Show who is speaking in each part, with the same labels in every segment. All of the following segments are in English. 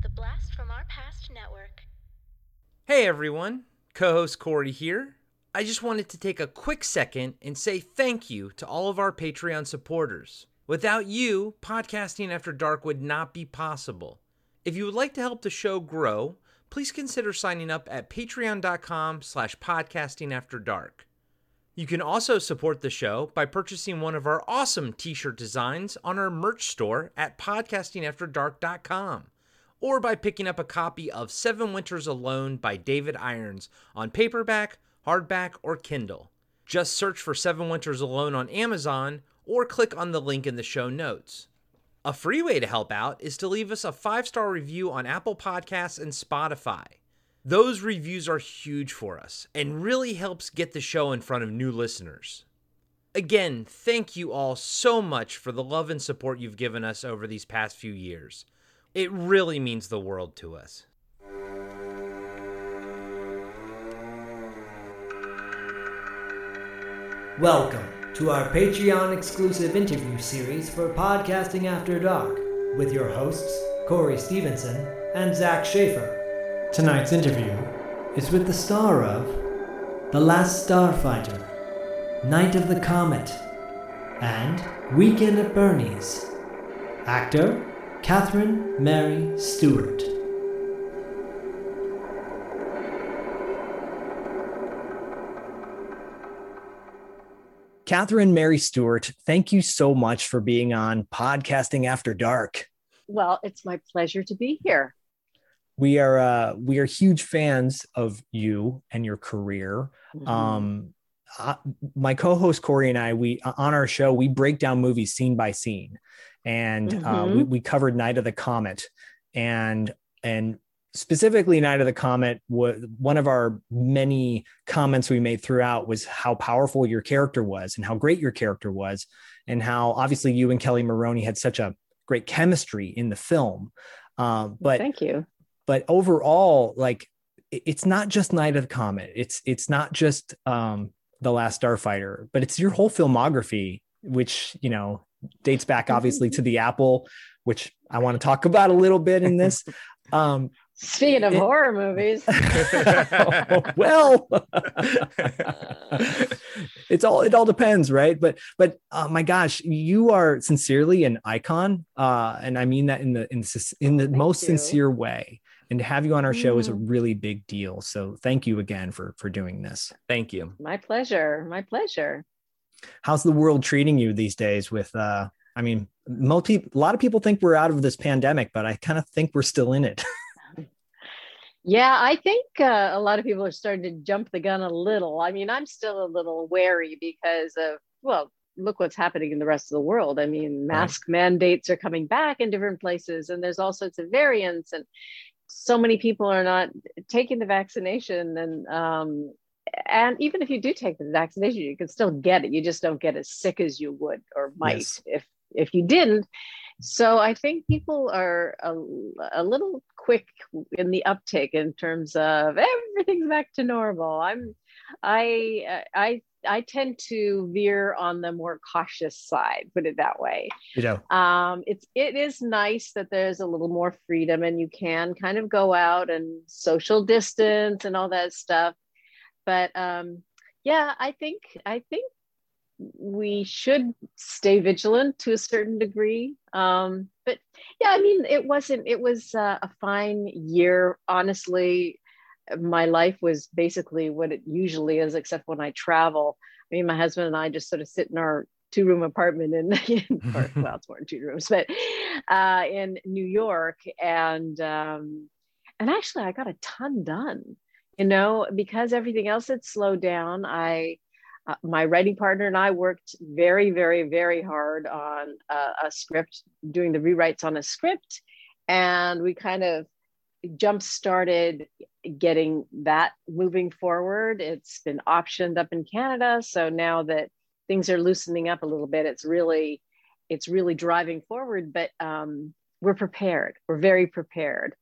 Speaker 1: The Blast from Our Past Network.
Speaker 2: Hey everyone, co host Corey here. I just wanted to take a quick second and say thank you to all of our Patreon supporters. Without you, podcasting after dark would not be possible. If you would like to help the show grow, please consider signing up at patreon.com slash podcasting after dark. You can also support the show by purchasing one of our awesome t-shirt designs on our merch store at podcastingafterdark.com or by picking up a copy of Seven Winters Alone by David Irons on paperback, hardback, or Kindle. Just search for Seven Winters Alone on Amazon or click on the link in the show notes. A free way to help out is to leave us a five star review on Apple Podcasts and Spotify. Those reviews are huge for us and really helps get the show in front of new listeners. Again, thank you all so much for the love and support you've given us over these past few years. It really means the world to us.
Speaker 3: Welcome to our Patreon exclusive interview series for Podcasting After Dark with your hosts, Corey Stevenson and Zach Schaefer. Tonight's interview is with the star of The Last Starfighter, Night of the Comet, and Weekend at Bernie's. Actor Catherine Mary Stewart.
Speaker 4: Catherine Mary Stewart, thank you so much for being on Podcasting After Dark.
Speaker 5: Well, it's my pleasure to be here.
Speaker 4: We are uh, we are huge fans of you and your career.
Speaker 5: Mhm.
Speaker 4: Um, uh, my co-host Corey and I, we on our show we break down movies scene by scene, and uh, we, we covered Night of the Comet, and and specifically Night of the Comet. Was one of our many comments we made throughout was how powerful your character was and how great your character was, and how obviously you and Kelli Maroney had such a great chemistry in the film. Uh, but
Speaker 5: thank you.
Speaker 4: but overall like it's not just night of the comet it's it's not just um the last starfighter but it's your whole filmography which you know dates back obviously to the apple which i want to talk about a little bit in this. Um
Speaker 5: Speaking of
Speaker 4: it-
Speaker 5: horror movies,
Speaker 4: well it's all it all depends right? But but uh, my gosh you are sincerely an icon uh and i mean that in the in, the- in the most
Speaker 5: you.
Speaker 4: sincere way and to have you on our show is a
Speaker 5: Mm.
Speaker 4: really big deal so thank you again for for doing this
Speaker 2: Thank you.
Speaker 5: my pleasure. My pleasure.
Speaker 4: how's the world treating you these days with uh i mean multi a lot of people think we're out of this pandemic but i kind of think we're still in it
Speaker 5: Yeah, I think uh, a lot of people are starting to jump the gun a little. I mean, I'm still a little wary because of, well, look what's happening in the rest of the world. I mean, mask mandates are coming back in different places, and there's all sorts of variants, and so many people are not taking the vaccination. And um, and even if you do take the vaccination, you can still get it. You just don't get as sick as you would or might
Speaker 4: Yes.
Speaker 5: if if you didn't. So I think people are a, a little quick in the uptake in terms of everything's back to normal. I'm, I, I, I tend to veer on the more cautious side, put it that way.
Speaker 4: you know
Speaker 5: Um, it's it is nice that there's a little more freedom and you can kind of go out and social distance and all that stuff. But um, yeah, I think I think we should stay vigilant to a certain degree. Um, but yeah, I mean, it wasn't. It was uh, a fine year, honestly. My life was basically what it usually is, except when I travel. I mean, my husband and I just sort of sit in our two room apartment in, or, well, it's more than two rooms, but uh, in New York, and um, and actually, I got a ton done. You know, because everything else had slowed down. I uh, my writing partner and I worked very, very, very hard on a, a script, doing the rewrites on a script, and we kind of jump started getting that moving forward. It's been optioned up in Canada, so now that things are loosening up a little bit, it's really, it's really driving forward. But um, we're prepared. We're very prepared.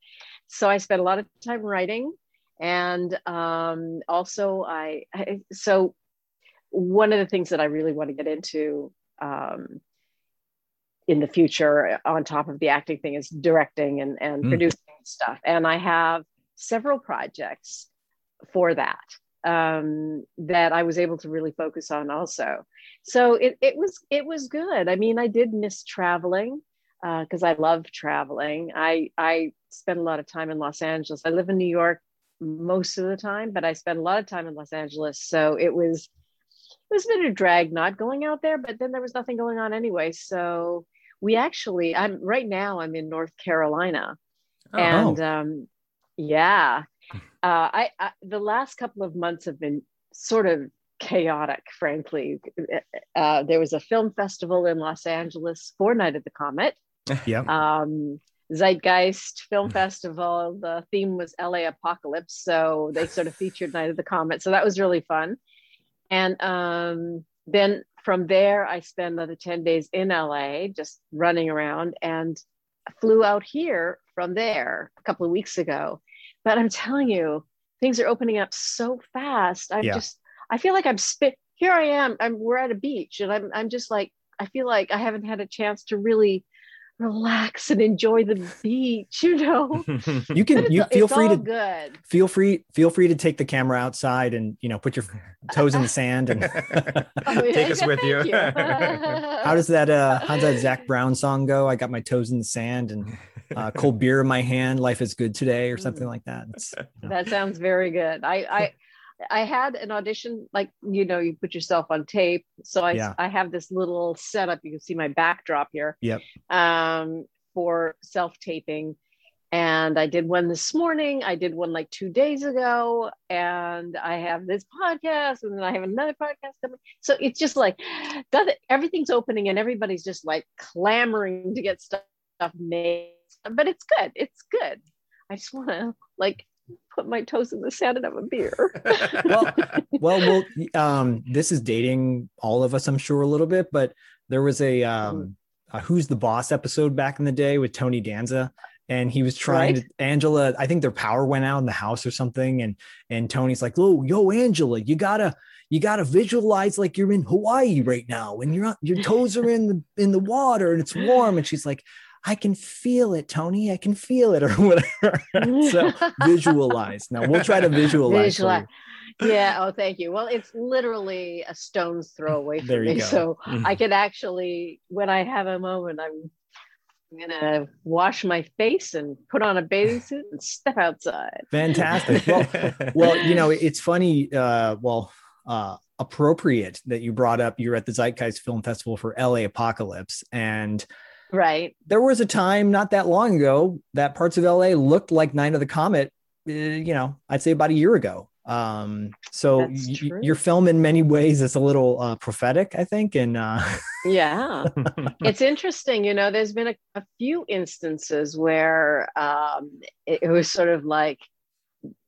Speaker 5: So I spent a lot of time writing, and um, also I, I so one of the things that I really want to get into um, in the future, on top of the acting thing, is directing and, and
Speaker 4: Mm.
Speaker 5: producing. Stuff. And I have several projects for that um, that I was able to really focus on also. So it, it was it was good. I mean, I did miss traveling because uh, I love traveling. I I spend a lot of time in Los Angeles. I live in New York most of the time, but I spend a lot of time in Los Angeles. So it was it was a bit of drag not going out there, but then there was nothing going on anyway. So we actually I'm right now I'm in North Carolina. Oh. And um yeah. Uh, I, I the last couple of months have been sort of chaotic, frankly. Uh, there was a film festival in Los Angeles for Night of the Comet.
Speaker 4: Yeah.
Speaker 5: Um, Zeitgeist Film Festival. The theme was LA Apocalypse, so they sort of featured Night of the Comet. So that was really fun. And um, then from there, I spent another 10 days in LA, just running around, and flew out here from there a couple of weeks ago. But I'm telling you, things are opening up so fast. I'm yeah. just, I feel like I'm spit. Here I am. I'm we're at a beach, and I'm I'm just like I feel like I haven't had a chance to really relax and enjoy the beach you know
Speaker 4: you can you feel free to
Speaker 5: good
Speaker 4: feel free feel free to take the camera outside and you know put your toes in the sand and
Speaker 2: oh, take us with you,
Speaker 5: you.
Speaker 4: how does that uh how does that zac brown song go i got my toes in the sand and uh, cold beer in my hand life is good today or something mm. like that you
Speaker 5: know. that sounds very good i i I had an audition, like you know, you put yourself on tape. So I yeah. I have this little setup. You can see my backdrop here.
Speaker 4: Yep.
Speaker 5: Um, for self taping, and I did one this morning. I did one like two days ago, and I have this podcast, and then I have another podcast coming. So it's just like, everything's opening, and everybody's just like clamoring to get stuff made. But it's good. It's good. I just want to like put my toes in the sand and have a beer.
Speaker 4: well, well, well, um, this is dating all of us, I'm sure, a little bit, but there was a, um, a Who's the Boss episode back in the day with Tony Danza. And he was trying right? to Angela, I think their power went out in the house or something. And and Tony's like, Oh, yo, Angela, you gotta you gotta visualize like you're in Hawaii right now and you're your toes are in the in the water and it's warm. And she's like, I can feel it, Tony. I can feel it, or whatever. so visualize. Now we'll try to visualize. visualize.
Speaker 5: Yeah. Oh, thank you. Well, it's literally a stone's throw away from me. Go. So mm-hmm. I can actually, when I have a moment, I'm gonna wash my face and put on a bathing suit and step outside.
Speaker 4: Fantastic. Well, well, you know, it's funny. Uh, well, uh, appropriate that you brought up. You're at the Zeitgeist Film Festival for LA Apocalypse, and
Speaker 5: Right.
Speaker 4: There was a time not that long ago that parts of LA looked like Night of the Comet, uh, you know, I'd say about a year ago. Um, so y- your film in many ways is a little uh, prophetic, I think. And uh...
Speaker 5: yeah, it's interesting. You know, there's been a, a few instances where um, it, it was sort of like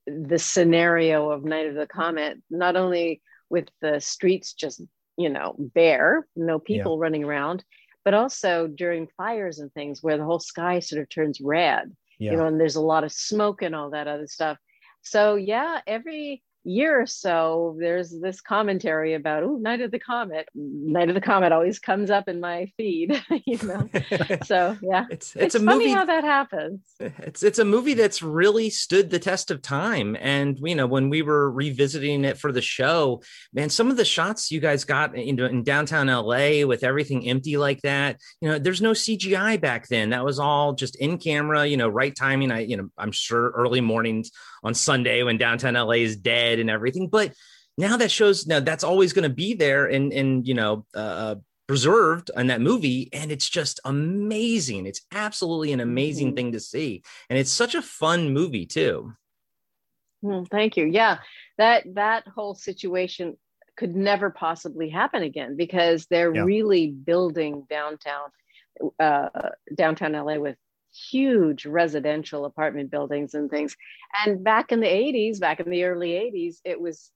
Speaker 5: the scenario of Night of the Comet, not only with the streets just, you know, bare, no people yeah. running around, but also during fires and things where the whole sky sort of turns red, yeah. you know, and there's a lot of smoke and all that other stuff. So yeah, every year or so, there's this commentary about, oh, Night of the Comet. Night of the Comet always comes up in my feed, you know. so yeah,
Speaker 2: it's it's,
Speaker 5: it's
Speaker 2: a movie
Speaker 5: how that happens.
Speaker 2: Eh, it's it's a movie that's really stood the test of time. And you know, when we were revisiting it for the show, man, some of the shots you guys got into in downtown LA with everything empty like that, you know, there's no CGI back then. That was all just in camera, you know, right timing. I, you know, I'm sure early mornings on Sunday when downtown LA is dead and everything. But now that shows now that's always going to be there and and you know uh, uh, preserved in that movie and it's just amazing it's absolutely an amazing mm-hmm. thing to see and it's such a fun movie too
Speaker 5: well, thank you yeah that that whole situation could never possibly happen again because they're yeah. really building downtown uh, downtown la with huge residential apartment buildings and things. And back in the 80s, back in the early 80s, it was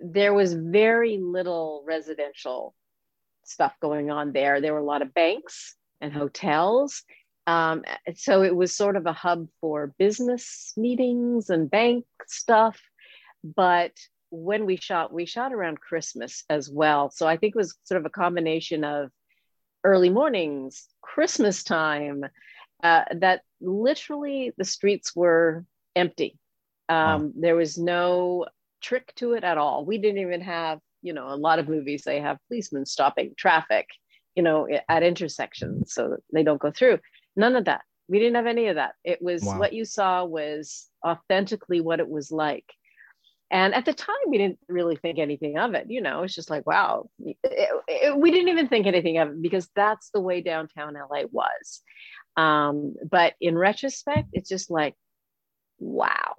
Speaker 5: there was very little residential stuff going on there. There were a lot of banks and hotels. Um, so it was sort of a hub for business meetings and bank stuff. But when we shot, we shot around Christmas as well. So I think it was sort of a combination of early mornings, Christmas time, uh, that literally the streets were empty. Um, wow. There was no trick to it at all. We didn't even have, you know, a lot of movies they have policemen stopping traffic, you know, at intersections so they don't go through. None of that. We didn't have any of that. It was wow. what you saw was authentically what it was like. And at the time, we didn't really think anything of it. You know, it's just like, wow, it, it, we didn't even think anything of it because that's the way downtown LA was. Um, but in retrospect, it's just like, wow,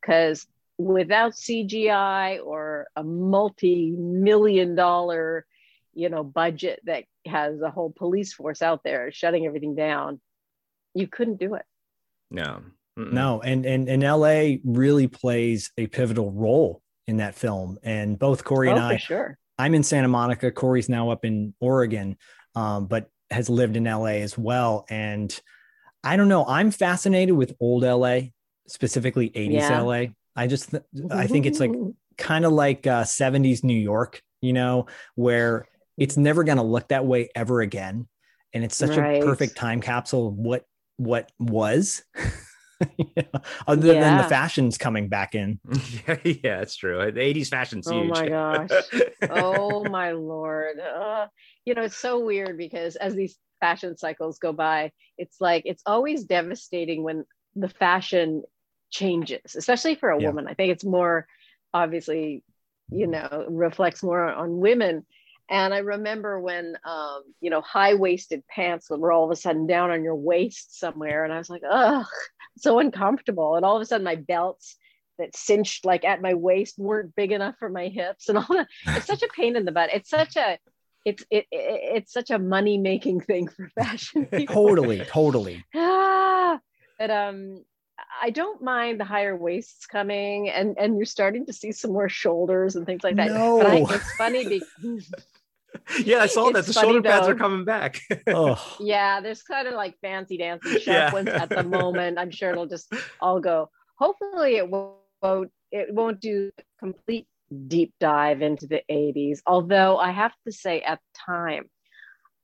Speaker 5: because without CGI or a multi-million dollar, you know, budget that has a whole police force out there shutting everything down, you couldn't do it.
Speaker 2: No,
Speaker 4: Mm-mm. No, and and and LA really plays a pivotal role in that film. And both Corey and
Speaker 5: oh,
Speaker 4: I,
Speaker 5: sure.
Speaker 4: I'm in Santa Monica. Corey's now up in Oregon, um, but has lived in LA as well. And I don't know, I'm fascinated with old LA, specifically 80s yeah. LA. I just th- I think it's like kind of like uh, 70s New York, you know, where it's never going to look that way ever again. And it's such right. a perfect time capsule of what what was. yeah. Other yeah. than the fashions coming back in.
Speaker 2: yeah, yeah, it's true. The 80s fashion's
Speaker 5: oh
Speaker 2: huge.
Speaker 5: my gosh. oh my lord. Uh, you know, it's so weird because as these fashion cycles go by, it's like it's always devastating when the fashion changes, especially for a yeah. woman. I think it's more obviously, you know, reflects more on women and I remember when, um, you know, high waisted pants were all of a sudden down on your waist somewhere. And I was like, ugh, so uncomfortable. And all of a sudden, my belts that cinched like at my waist weren't big enough for my hips and all that. It's such a pain in the butt. It's such a, it's it, it it's such a money making thing for fashion.
Speaker 4: totally, totally.
Speaker 5: Ah, but um, I don't mind the higher waists coming, and and you're starting to see some more shoulders and things like that.
Speaker 4: No.
Speaker 5: But I, it's funny because
Speaker 2: yeah, I saw that. The shoulder though. pads are coming back.
Speaker 5: oh. Yeah, there's kind of like fancy dancy sharp yeah. ones at the moment. I'm sure it'll just all go. Hopefully, it won't. It won't do complete deep dive into the 80s. Although I have to say, at the time,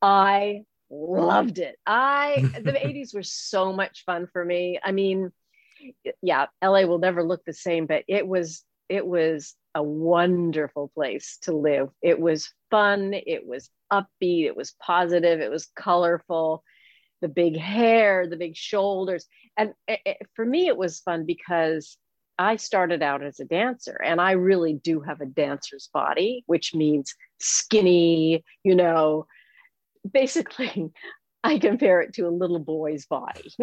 Speaker 5: I loved it. I the 80s were so much fun for me. I mean, yeah, LA will never look the same, but it was it was a wonderful place to live. It was fun, it was upbeat, it was positive, it was colorful. The big hair, the big shoulders. And it, it, for me, it was fun because I started out as a dancer and I really do have a dancer's body, which means skinny, you know, basically I compare it to a little boy's body.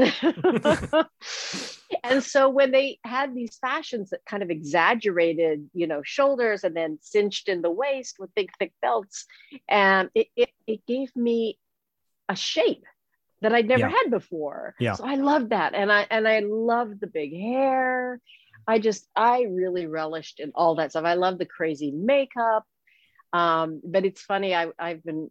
Speaker 5: and so when they had these fashions that kind of exaggerated, you know, shoulders and then cinched in the waist with big thick belts, and it, it, it gave me a shape that I'd never yeah. had before.
Speaker 4: Yeah.
Speaker 5: So I loved that. And I and I loved the big hair. I just I really relished in all that stuff. I love the crazy makeup. Um, but it's funny, I, I've been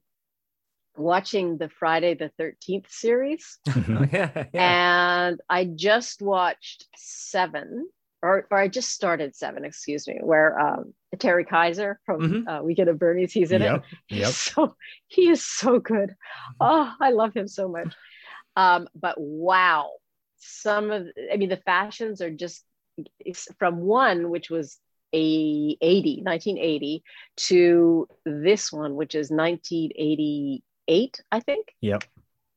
Speaker 5: watching the Friday the 13th series.
Speaker 2: Mm-hmm. yeah, yeah.
Speaker 5: And I just watched seven, or, or I just started seven, excuse me, where um, Terry Kiser from mm-hmm. uh, Weekend at Bernie's, he's in
Speaker 4: yep,
Speaker 5: it.
Speaker 4: Yep.
Speaker 5: So he is so good. Oh, I love him so much. Um, but wow, some of, I mean, the fashions are just from one, which was a 80, 1980 to this one, which is 1988, I think.
Speaker 4: Yep.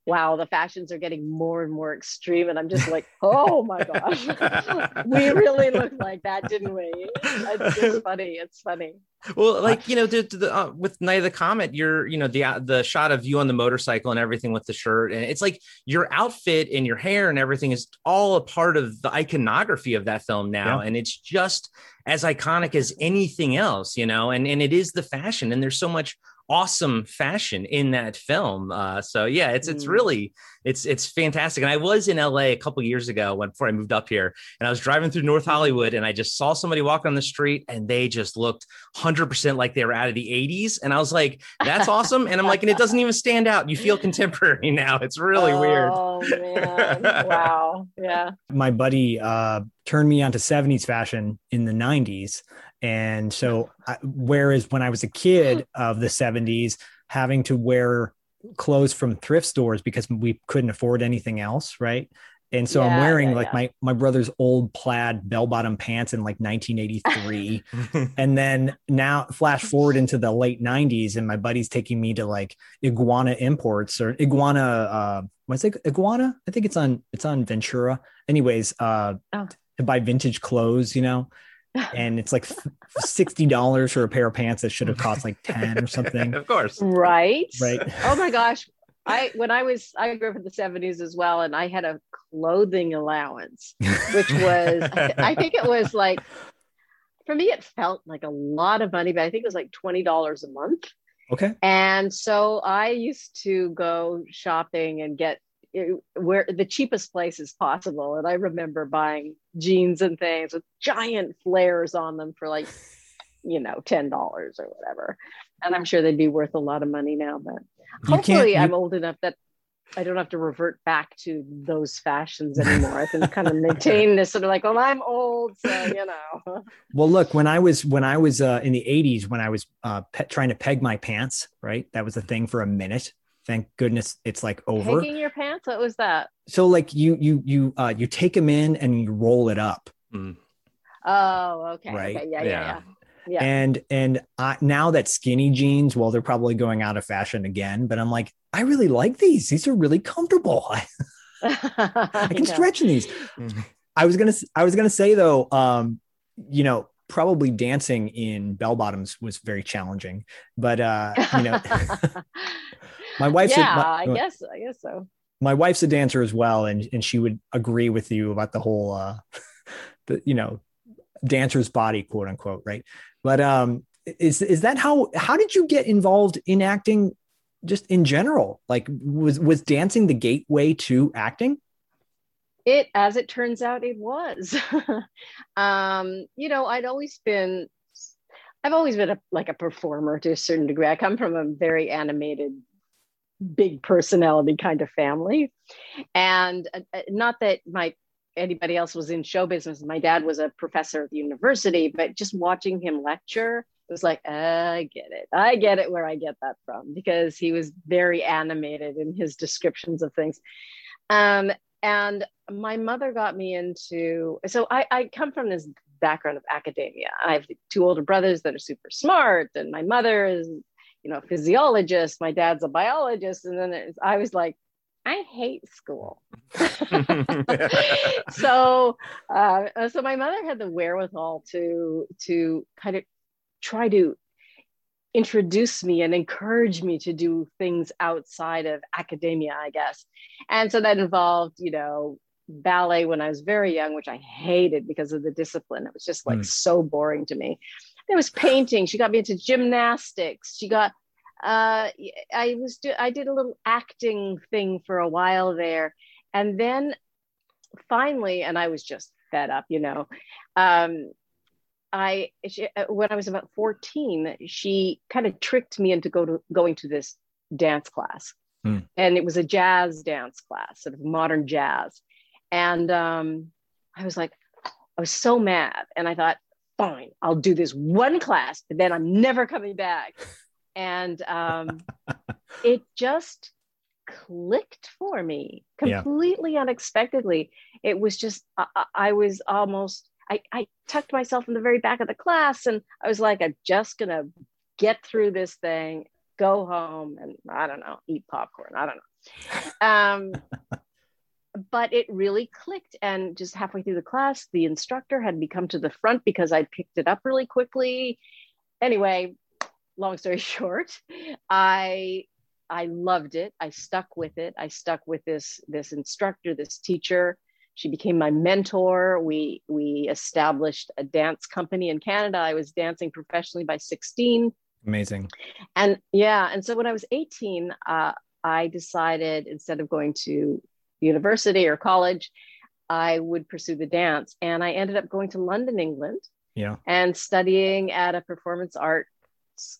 Speaker 5: Wow, the fashions are getting more and more extreme, and I'm just like, oh my gosh, we really looked like that, didn't we? It's just funny. It's funny.
Speaker 2: Well, like you know, the, the uh, with Night of the Comet, you're you know the uh, the shot of you on the motorcycle and everything with the shirt, and it's like your outfit and your hair and everything is all a part of the iconography of that film now, yeah. and it's just as iconic as anything else, you know, and and it is the fashion, and there's so much awesome fashion in that film. Uh, so yeah, it's it's mm. really it's it's fantastic. And I was in LA a couple years ago when before I moved up here, and I was driving through North Hollywood, and I just saw somebody walk on the street, and they just looked hundred percent like they were out of the '80s, and I was like, "That's awesome!" And I'm like, and it doesn't even stand out. You feel contemporary now. It's really
Speaker 5: oh,
Speaker 2: weird.
Speaker 5: Oh man! wow. Yeah.
Speaker 4: My buddy uh, turned me onto '70s fashion in the '90s and so, I, whereas when I was a kid of the 70s, having to wear clothes from thrift stores because we couldn't afford anything else, right? And so
Speaker 5: Yeah,
Speaker 4: I'm wearing
Speaker 5: yeah,
Speaker 4: like
Speaker 5: yeah.
Speaker 4: my my brother's old plaid bell bottom pants in like 1983, and then now flash forward into the late 90s, and my buddy's taking me to like Iguana Imports or Iguana. Uh, what's it? Iguana? I think it's on it's on Ventura. Anyways, uh,
Speaker 5: Oh.
Speaker 4: to buy vintage clothes, you know. And it's like sixty dollars for a pair of pants that should have cost like ten or something,
Speaker 2: of course.
Speaker 5: right
Speaker 4: right?
Speaker 5: oh my gosh i when i was i grew up in the 70s as well and i had a clothing allowance which was I, I think it was like for me it felt like a lot of money but i think it was like $20 a month.
Speaker 4: Okay,
Speaker 5: and so i used to go shopping and get it- where the cheapest places possible. And i remember buying jeans and things with giant flares on them for like you know $10 or whatever. And i'm sure they'd be worth a lot of money now but hopefully
Speaker 4: you-
Speaker 5: i'm old enough that i don't have to revert back to those fashions anymore i can kind of maintain this sort of like well i'm old so you know
Speaker 4: Well, look, when I was when I was uh, in the '80s, when I was uh, pe- trying to peg my pants, right? That was a thing for a minute. Thank goodness it's like over.
Speaker 5: pegging your pants what was that
Speaker 4: So like you you you uh, you take them in and you roll it up,
Speaker 2: Mm.
Speaker 5: oh okay
Speaker 4: Right.
Speaker 5: okay yeah
Speaker 2: Yeah.
Speaker 5: yeah yeah yeah
Speaker 4: and and I, now that skinny jeans, well, they're probably going out of fashion again. But I'm like, I really like these. These are really comfortable. I, I can
Speaker 5: Yeah.
Speaker 4: stretch in these.
Speaker 2: Mhm.
Speaker 4: I was gonna I was gonna say though, um, you know, probably dancing in bell bottoms was very challenging, but uh, you know. My wife's a-
Speaker 5: yeah
Speaker 4: my-
Speaker 5: i guess i guess so
Speaker 4: my wife's a dancer as well and and she would agree with you about the whole uh the you know dancer's body quote unquote right but um is is that how how did you get involved in acting just in general? Like was was dancing the gateway to acting?
Speaker 5: It as it turns out it was. Um you know i'd always been i've always been a, like a performer to a certain degree. I come from a very animated big personality kind of family. And uh, uh, not that my anybody else was in show business. My dad was a professor at the university but just watching him lecture it was like i get it. I get it where i get that from because he was very animated in his descriptions of things. Um, and my mother got me into so I, I come from this background of academia. I have two older brothers that are super smart and my mother is you know a physiologist my dad's a biologist and then i was like i hate school. So uh, so my mother had the wherewithal to to kind of try to introduce me and encourage me to do things outside of academia i guess. And so that involved you know ballet when i was very young which i hated because of the discipline. It was just like
Speaker 4: Mm.
Speaker 5: so boring to me. There was painting. She got me into gymnastics. She got uh i was do- i did a little acting thing for a while there. And then finally and i was just fed up you know um i she, uh, when i was about 14 she kind of tricked me into go to going to this dance class.
Speaker 4: Hmm.
Speaker 5: and it was a jazz dance class sort of modern jazz. And um i was like i was so mad. And i thought fine i'll do this one class but then i'm never coming back and um it just clicked for me
Speaker 4: Yeah.
Speaker 5: completely unexpectedly. It was just I, I- I was almost I, I tucked myself in the very back of the class and i was like i'm just gonna get through this thing go home and i don't know eat popcorn i don't know. Um but it really clicked and just halfway through the class the instructor had me come to the front because i picked it up really quickly. Anyway long story short i i loved it. I stuck with it. I stuck with this this instructor this teacher. She became my mentor. We we established a dance company in canada. I was dancing professionally by 16
Speaker 4: amazing.
Speaker 5: And yeah and so when i was 18 uh, i decided instead of going to university or college i would pursue the dance. And i ended up going to london england
Speaker 4: yeah.
Speaker 5: and studying at a performance arts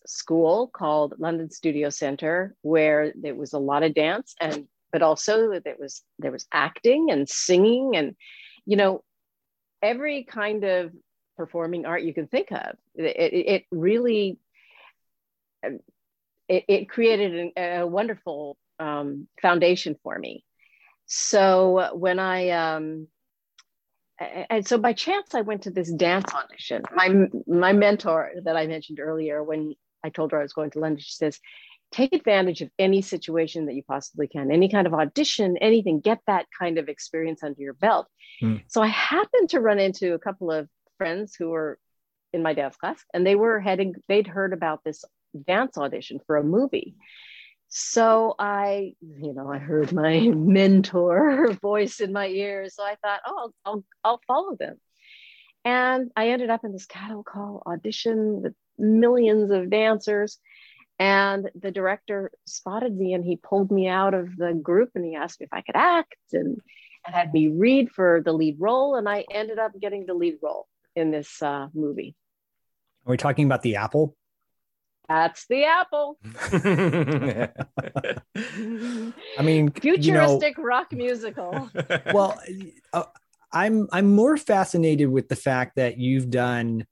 Speaker 5: school called london studio center where there was a lot of dance and but also there was there was acting and singing and you know every kind of performing art you can think of. It, it, it really it, it created an, a wonderful um, foundation for me. So when I um, and so by chance I went to this dance audition. My my mentor that I mentioned earlier, when I told her I was going to London, she says, "Take advantage of any situation that you possibly can, any kind of audition, anything. Get that kind of experience under your belt." Mm. So I happened to run into a couple of friends who were in my dance class, and they were heading. They'd heard about this dance audition for a movie, so I, you know, I heard my mentor voice in my ears. So I thought, oh, I'll, I'll, I'll follow them. And I ended up in this cattle call audition with millions of dancers. And the director spotted me and he pulled me out of the group and he asked me if I could act and, and had me read for the lead role. And I ended up getting the lead role in this uh, movie.
Speaker 4: Are we talking about the apple?
Speaker 5: That's the apple.
Speaker 4: I mean,
Speaker 5: futuristic you know, rock musical.
Speaker 4: Well, uh, I'm I'm more fascinated with the fact that you've done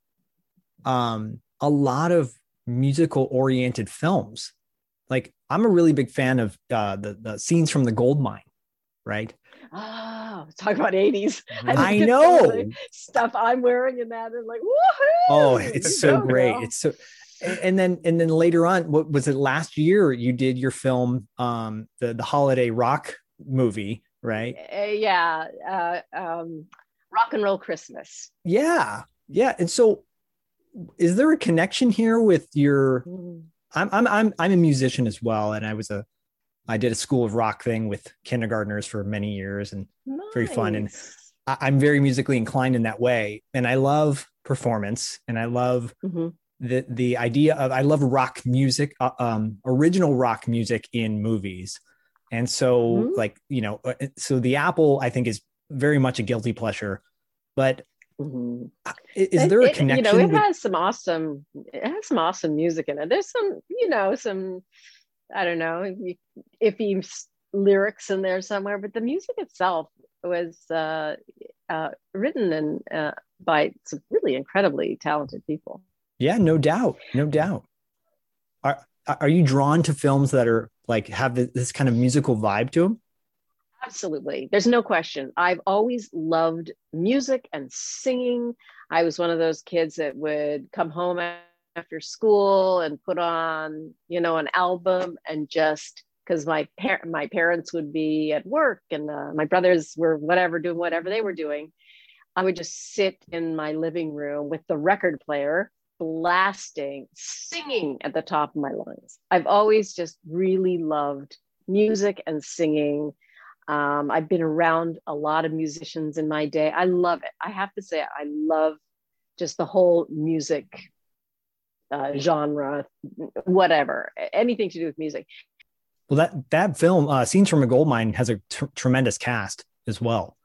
Speaker 4: um, a lot of musical oriented films. Like I'm a really big fan of uh, the the scenes from the gold mine, right?
Speaker 5: Oh, talk about 80s.
Speaker 4: I, I know
Speaker 5: stuff I'm wearing in that and like, woohoo!
Speaker 4: Oh, it's so great. It's so and then and then later on what was it last year you did your film um the the holiday rock movie right?
Speaker 5: Uh, yeah uh, um rock and roll christmas.
Speaker 4: Yeah yeah. And so is there a connection here with your mm. I'm, I'm i'm i'm a musician as well and i was a i did a school of rock thing with kindergartners for many years and nice. very fun and I, i'm very musically inclined in that way. And i love performance and i love mm-hmm the the idea of I love rock music, uh, um, original rock music in movies, and so mm-hmm. like you know, uh, so the Apple I think is very much a guilty pleasure, but mm-hmm. is, there a connection?
Speaker 5: It, you know, it with... has some awesome, it has some awesome music in it. There's some, you know, some I don't know iffy lyrics in there somewhere, but the music itself was uh, uh, written and uh, by some really incredibly talented people.
Speaker 4: Yeah, no doubt, no doubt. Are are you drawn to films that are like have this kind of musical vibe to them?
Speaker 5: Absolutely. There's no question. I've always loved music and singing. I was one of those kids that would come home after school and put on, you know, an album and just because my par- my parents would be at work and uh, my brothers were whatever doing whatever they were doing. I would just sit in my living room with the record player blasting, singing at the top of my lungs. I've always just really loved music and singing. Um, I've been around a lot of musicians in my day. I love it. I have to say, I love just the whole music uh, genre, whatever, anything to do with music.
Speaker 4: Well, that that film, uh, Scenes from a Gold Mine, has a tremendous cast as well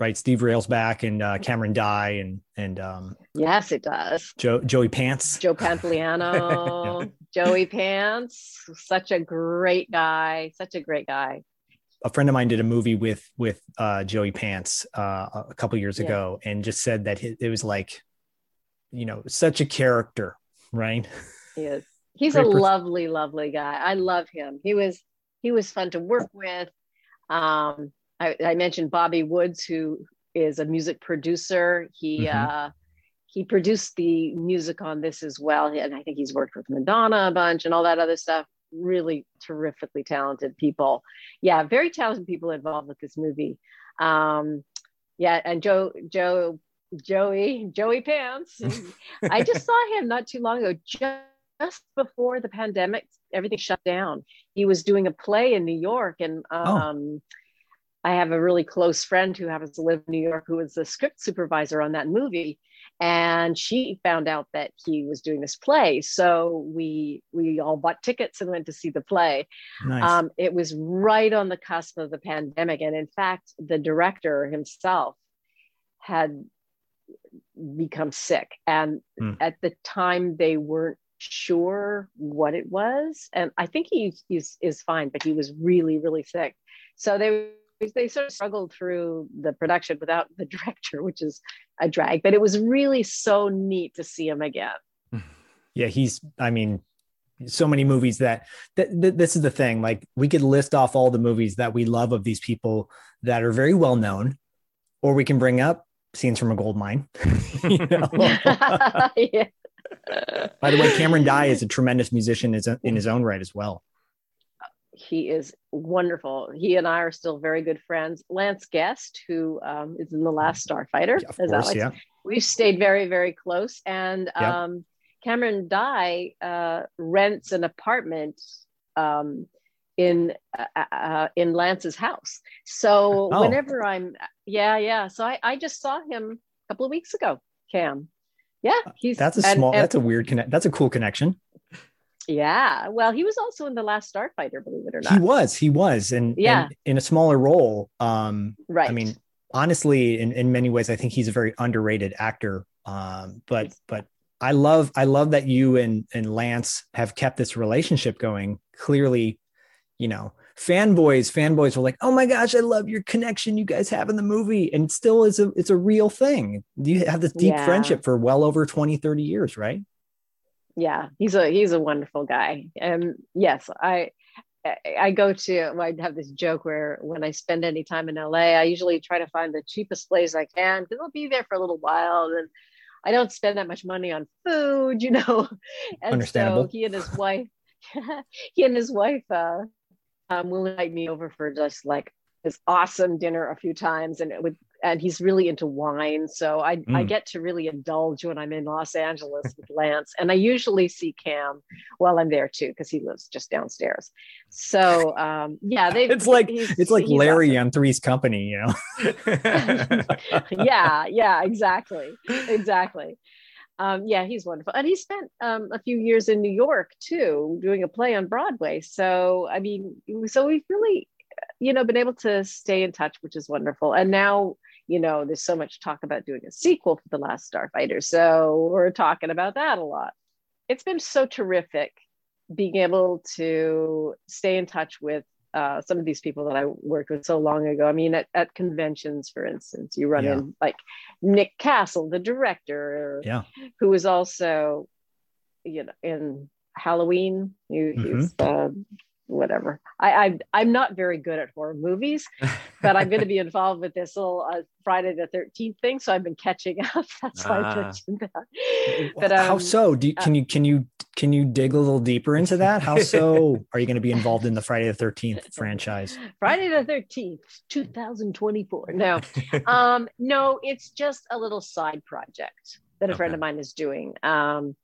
Speaker 4: right? Steve Railsback and uh, Cameron Dye and and um,
Speaker 5: yes, it does.
Speaker 4: Joe Joey Pants,
Speaker 5: Joe Pantoliano, yeah. Joey Pants, such a great guy, such a great guy.
Speaker 4: A friend of mine did a movie with with uh, Joey Pants uh, a couple years yeah. ago, and just said that it was like, you know, such a character, right?
Speaker 5: He is. He's a lovely, lovely guy. I love him. He was he was fun to work with. Um, I, I, mentioned Bobby Woods, who is a music producer. He mm-hmm. uh, he produced the music on this as well, and I think he's worked with Madonna a bunch and all that other stuff. Really terrifically talented people. Yeah, very talented people involved with this movie. Um, yeah, and Joe Joe Joey Joey Pants. I just saw him not too long ago, just before the pandemic, everything shut down. He was doing a play in New York, and oh. um, oh I have a really close friend who happens to live in New York who was the script supervisor on that movie. And she found out that he was doing this play. So we we all bought tickets and went to see the play. Nice. Um, it was right on the cusp of the pandemic. And in fact, the director himself had become sick. And mm. at the time they weren't sure what it was. And I think he is, is fine, but he was really, really sick. So they they sort of struggled through the production without the director, which is a drag. But it was really so neat to see him again.
Speaker 4: Yeah, he's. I mean, so many movies that, that, that this is the thing. Like we could list off all the movies that we love of these people that are very well known, or we can bring up scenes from a gold mine. yeah. By the way, Cameron Dye is a tremendous musician in his own right as well.
Speaker 5: He is wonderful. He and I are still very good friends. Lance Guest, who um, is in the Last Starfighter,
Speaker 4: yeah, of course, Alex, yeah.
Speaker 5: we've stayed very, very close. And um, Cameron Dye uh, rents an apartment um, in uh, uh, in Lance's house. So oh. whenever I'm, yeah, yeah. So I, I just saw him a couple of weeks ago, Cam. Yeah, he's
Speaker 4: that's a small. And, that's a weird connect. That's a cool connection.
Speaker 5: Yeah, well, he was also in the last Starfighter, believe it or not.
Speaker 4: He was. He was, and
Speaker 5: yeah,
Speaker 4: and in a smaller role. Um,
Speaker 5: right.
Speaker 4: I mean, honestly, in in many ways, I think he's a very underrated actor. Um, but but I love I love that you and and Lance have kept this relationship going. Clearly, you know, fanboys fanboys were like, "Oh my gosh, I love your connection you guys have in the movie." And still is a it's a real thing. You have this deep yeah. friendship for well over 20 30 years, right?
Speaker 5: Yeah, he's a he's a wonderful guy. And yes, I I go to well, I have this joke where when I spend any time in LA, I usually try to find the cheapest place I can because I'll be there for a little while and I don't spend that much money on food, you know. And so he and his wife, he and his wife uh, um, will invite me over for just like this awesome dinner a few times, and it would. And he's really into wine, so I mm. I get to really indulge when I'm in Los Angeles with Lance, and I usually see Cam while I'm there too because he lives just downstairs. So um, yeah, they.
Speaker 4: It's like it's like Larry awesome. on Three's Company, you know.
Speaker 5: yeah, yeah, exactly, exactly. Um, yeah, he's wonderful, and he spent um, a few years in New York too, doing a play on Broadway. So I mean, so we've really you know, been able to stay in touch, which is wonderful. And now, you know, there's so much talk about doing a sequel for The Last Starfighter. So we're talking about that a lot. It's been so terrific being able to stay in touch with uh, some of these people that I worked with so long ago. I mean, at, at conventions, for instance, you run yeah. in like Nick Castle, the director,
Speaker 4: yeah.
Speaker 5: was also, you know, in Halloween. He, mm-hmm. He's uh, whatever. I, I am not very good at horror movies, but I'm going to be involved with this little uh, Friday the 13th thing, so I've been catching up. That's why I mentioned that.
Speaker 4: But um, how so? Do you, can uh, you can you can you dig a little deeper into that? How so? Are you going to be involved in the Friday the 13th franchise?
Speaker 5: Friday the 13th, 2024. No, um, no, it's just a little side project that a okay. friend of mine is doing. Um,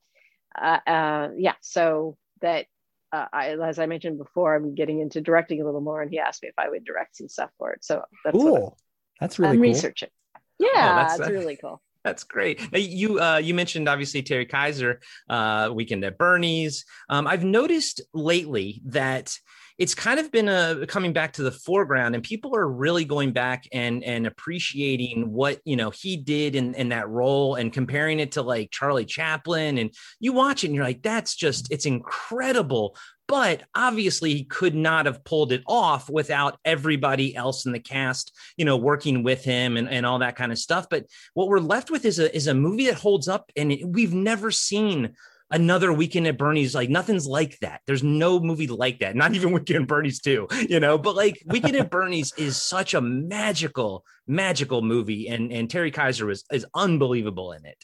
Speaker 5: uh, uh, yeah, so that uh, I, as I mentioned before, I'm getting into directing a little more, and he asked me if I would direct some stuff for it. So that's
Speaker 4: cool. That's really cool. I'm
Speaker 5: cool. researching. Yeah, oh, that's, that's really cool.
Speaker 2: That's great. Now, you uh, you mentioned obviously Terry Kiser, uh, Weekend at Bernie's. Um, I've noticed lately that it's kind of been a coming back to the foreground and people are really going back and and appreciating what you know he did in, in that role and comparing it to like charlie chaplin and you watch it and you're like that's just it's incredible. But obviously he could not have pulled it off without everybody else in the cast you know working with him and, and all that kind of stuff. But what we're left with is a is a movie that holds up and it, we've never seen another weekend at Bernie's. Like nothing's like that. There's no movie like that. Not even Weekend at Bernie's too, you know. But like Weekend at Bernie's is such a magical, magical movie, and and Terry Kiser was is unbelievable in it.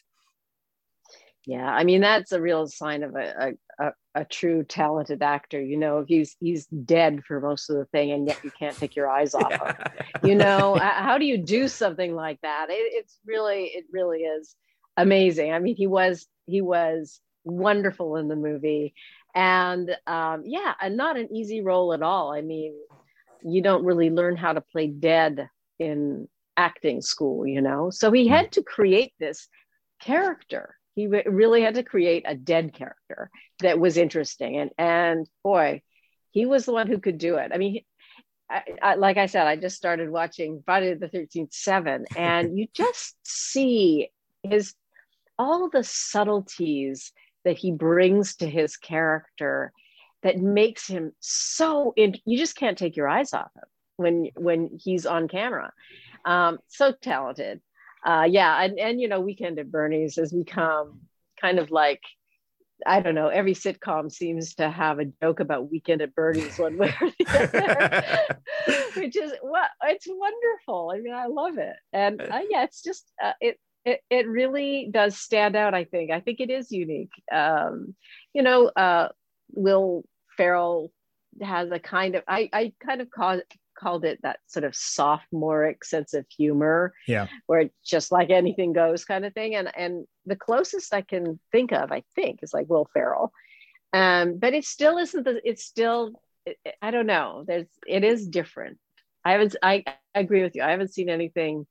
Speaker 5: Yeah, I mean that's a real sign of a, a, a, a true talented actor. You know, he's he's dead for most of the thing, and yet you can't take your eyes off yeah. him. You know, how do you do something like that? It, it's really, it really is amazing. I mean, he was he was wonderful in the movie. And um, yeah, and not an easy role at all. I mean, you don't really learn how to play dead in acting school, you know? So he had to create this character. He really had to create a dead character that was interesting. And, and boy, he was the one who could do it. I mean, I, I, like I said, I just started watching Friday the 13th, seven, and you just see his all the subtleties that he brings to his character that makes him so in, you just can't take your eyes off him when when he's on camera. Um, so talented. Uh, yeah and and you know weekend at bernie's has become kind of like I don't know, every sitcom seems to have a joke about Weekend at Bernie's one way or the other, which is what it's wonderful. I mean, I love it, and uh, yeah, it's just uh, it, it it really does stand out. I think. I think it is unique. Um, you know, uh, Will Ferrell has a kind of I I kind of call called it that sort of sophomoric sense of humor
Speaker 4: yeah.
Speaker 5: where it's just like anything goes kind of thing. And and the closest i can think of i think is like will ferrell. Um but it still isn't the it's still i don't know. There's it is different. I haven't i, I agree with you. I haven't seen anything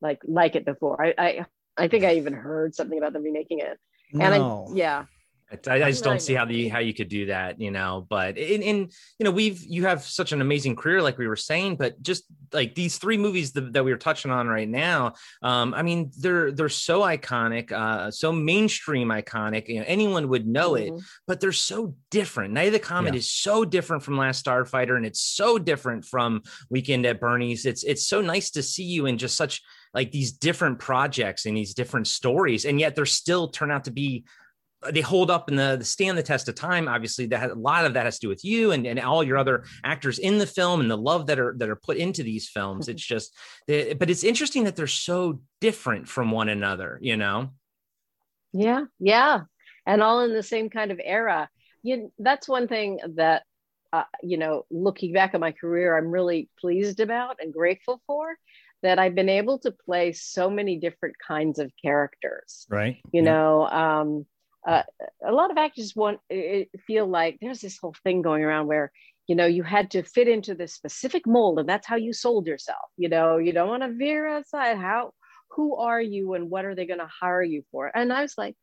Speaker 5: like like it before i i, I think i even heard something about them remaking it and
Speaker 4: no.
Speaker 5: I, yeah
Speaker 2: I, I just don't see how the how you could do that, you know. But in, in you know, we've you have such an amazing career, like we were saying. But just like these three movies that, that we were touching on right now, um, I mean, they're they're so iconic, uh, so mainstream iconic. You know, anyone would know mm-hmm. it, but they're so different. Night of the Comet yeah. is so different from Last Starfighter, and it's so different from Weekend at Bernie's. It's it's so nice to see you in just such like these different projects and these different stories, and yet they're still turn out to be they hold up in the, the stand the test of time. Obviously, that a lot of that has to do with you and, and all your other actors in the film and the love that are that are put into these films. It's just, but it's interesting that they're so different from one another. You know?
Speaker 5: Yeah, yeah, and all in the same kind of era. You that's one thing that uh, you know, looking back at my career, I'm really pleased about and grateful for that I've been able to play so many different kinds of characters.
Speaker 4: Right.
Speaker 5: You yeah. know, um, uh, a lot of actors want feel like there's this whole thing going around where you know you had to fit into this specific mold and that's how you sold yourself you know you don't want to veer outside how who are you and what are they going to hire you for and i was like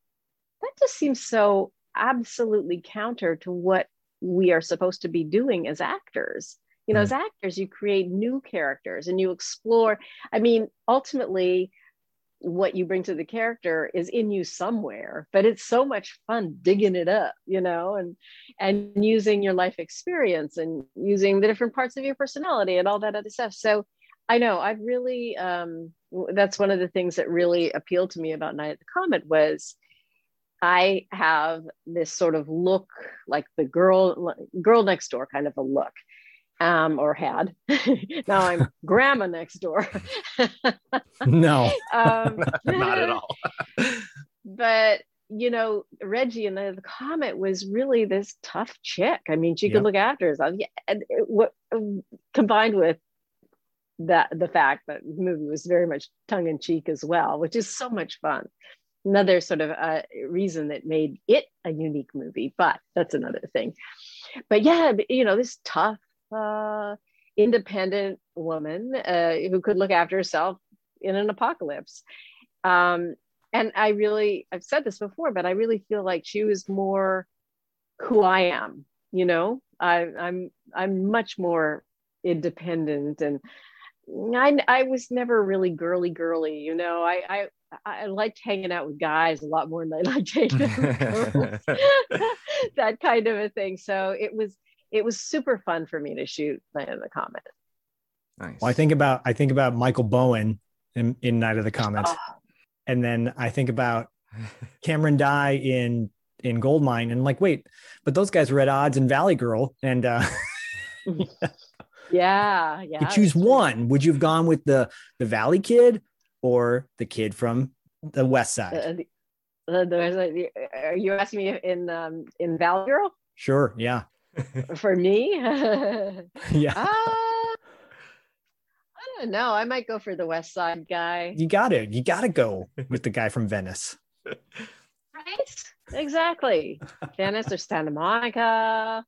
Speaker 5: that just seems so absolutely counter to what we are supposed to be doing as actors you know mm. as actors you create new characters and you explore i mean ultimately what you bring to the character is in you somewhere but it's so much fun digging it up you know and and using your life experience and using the different parts of your personality and all that other stuff so i know i've really um that's one of the things that really appealed to me about night at the comet was i have this sort of look like the girl girl next door kind of a look um, or had. now I'm grandma next door.
Speaker 4: no,
Speaker 2: um, not at all.
Speaker 5: but you know, Reggie in the, the comet was really this tough chick. I mean, she could yep. look after herself. Yeah, and it, what combined with that the fact that the movie was very much tongue in cheek as well, which is so much fun. Another sort of uh, reason that made it a unique movie, but that's another thing. But yeah, you know, this tough uh, independent woman uh, who could look after herself in an apocalypse. Um, and I really, I've said this before, but I really feel like she was more who I am. You know, I, I'm I'm much more independent, and I I was never really girly girly. You know, I I I liked hanging out with guys a lot more than I liked hanging out with girls. that kind of a thing. So it was it was super fun for me to shoot Night of the Comet.
Speaker 4: Nice. Well, I think about I think about Michael Bowen in, in Night of the Comet, oh. and then I think about Cameron Dye in in Goldmine, and like, wait, but those guys were at odds in Valley Girl, and uh,
Speaker 5: yeah, yeah.
Speaker 4: You choose one. Would you have gone with the the Valley kid or the kid from the West Side? Uh,
Speaker 5: the, the, are you asking me in um, in Valley Girl?
Speaker 4: Sure. Yeah.
Speaker 5: for me?
Speaker 4: Yeah.
Speaker 5: Uh, i don't know. I might go for the west side guy.
Speaker 4: You gotta you gotta go with the guy from venice.
Speaker 5: Right? Exactly. Venice or santa monica.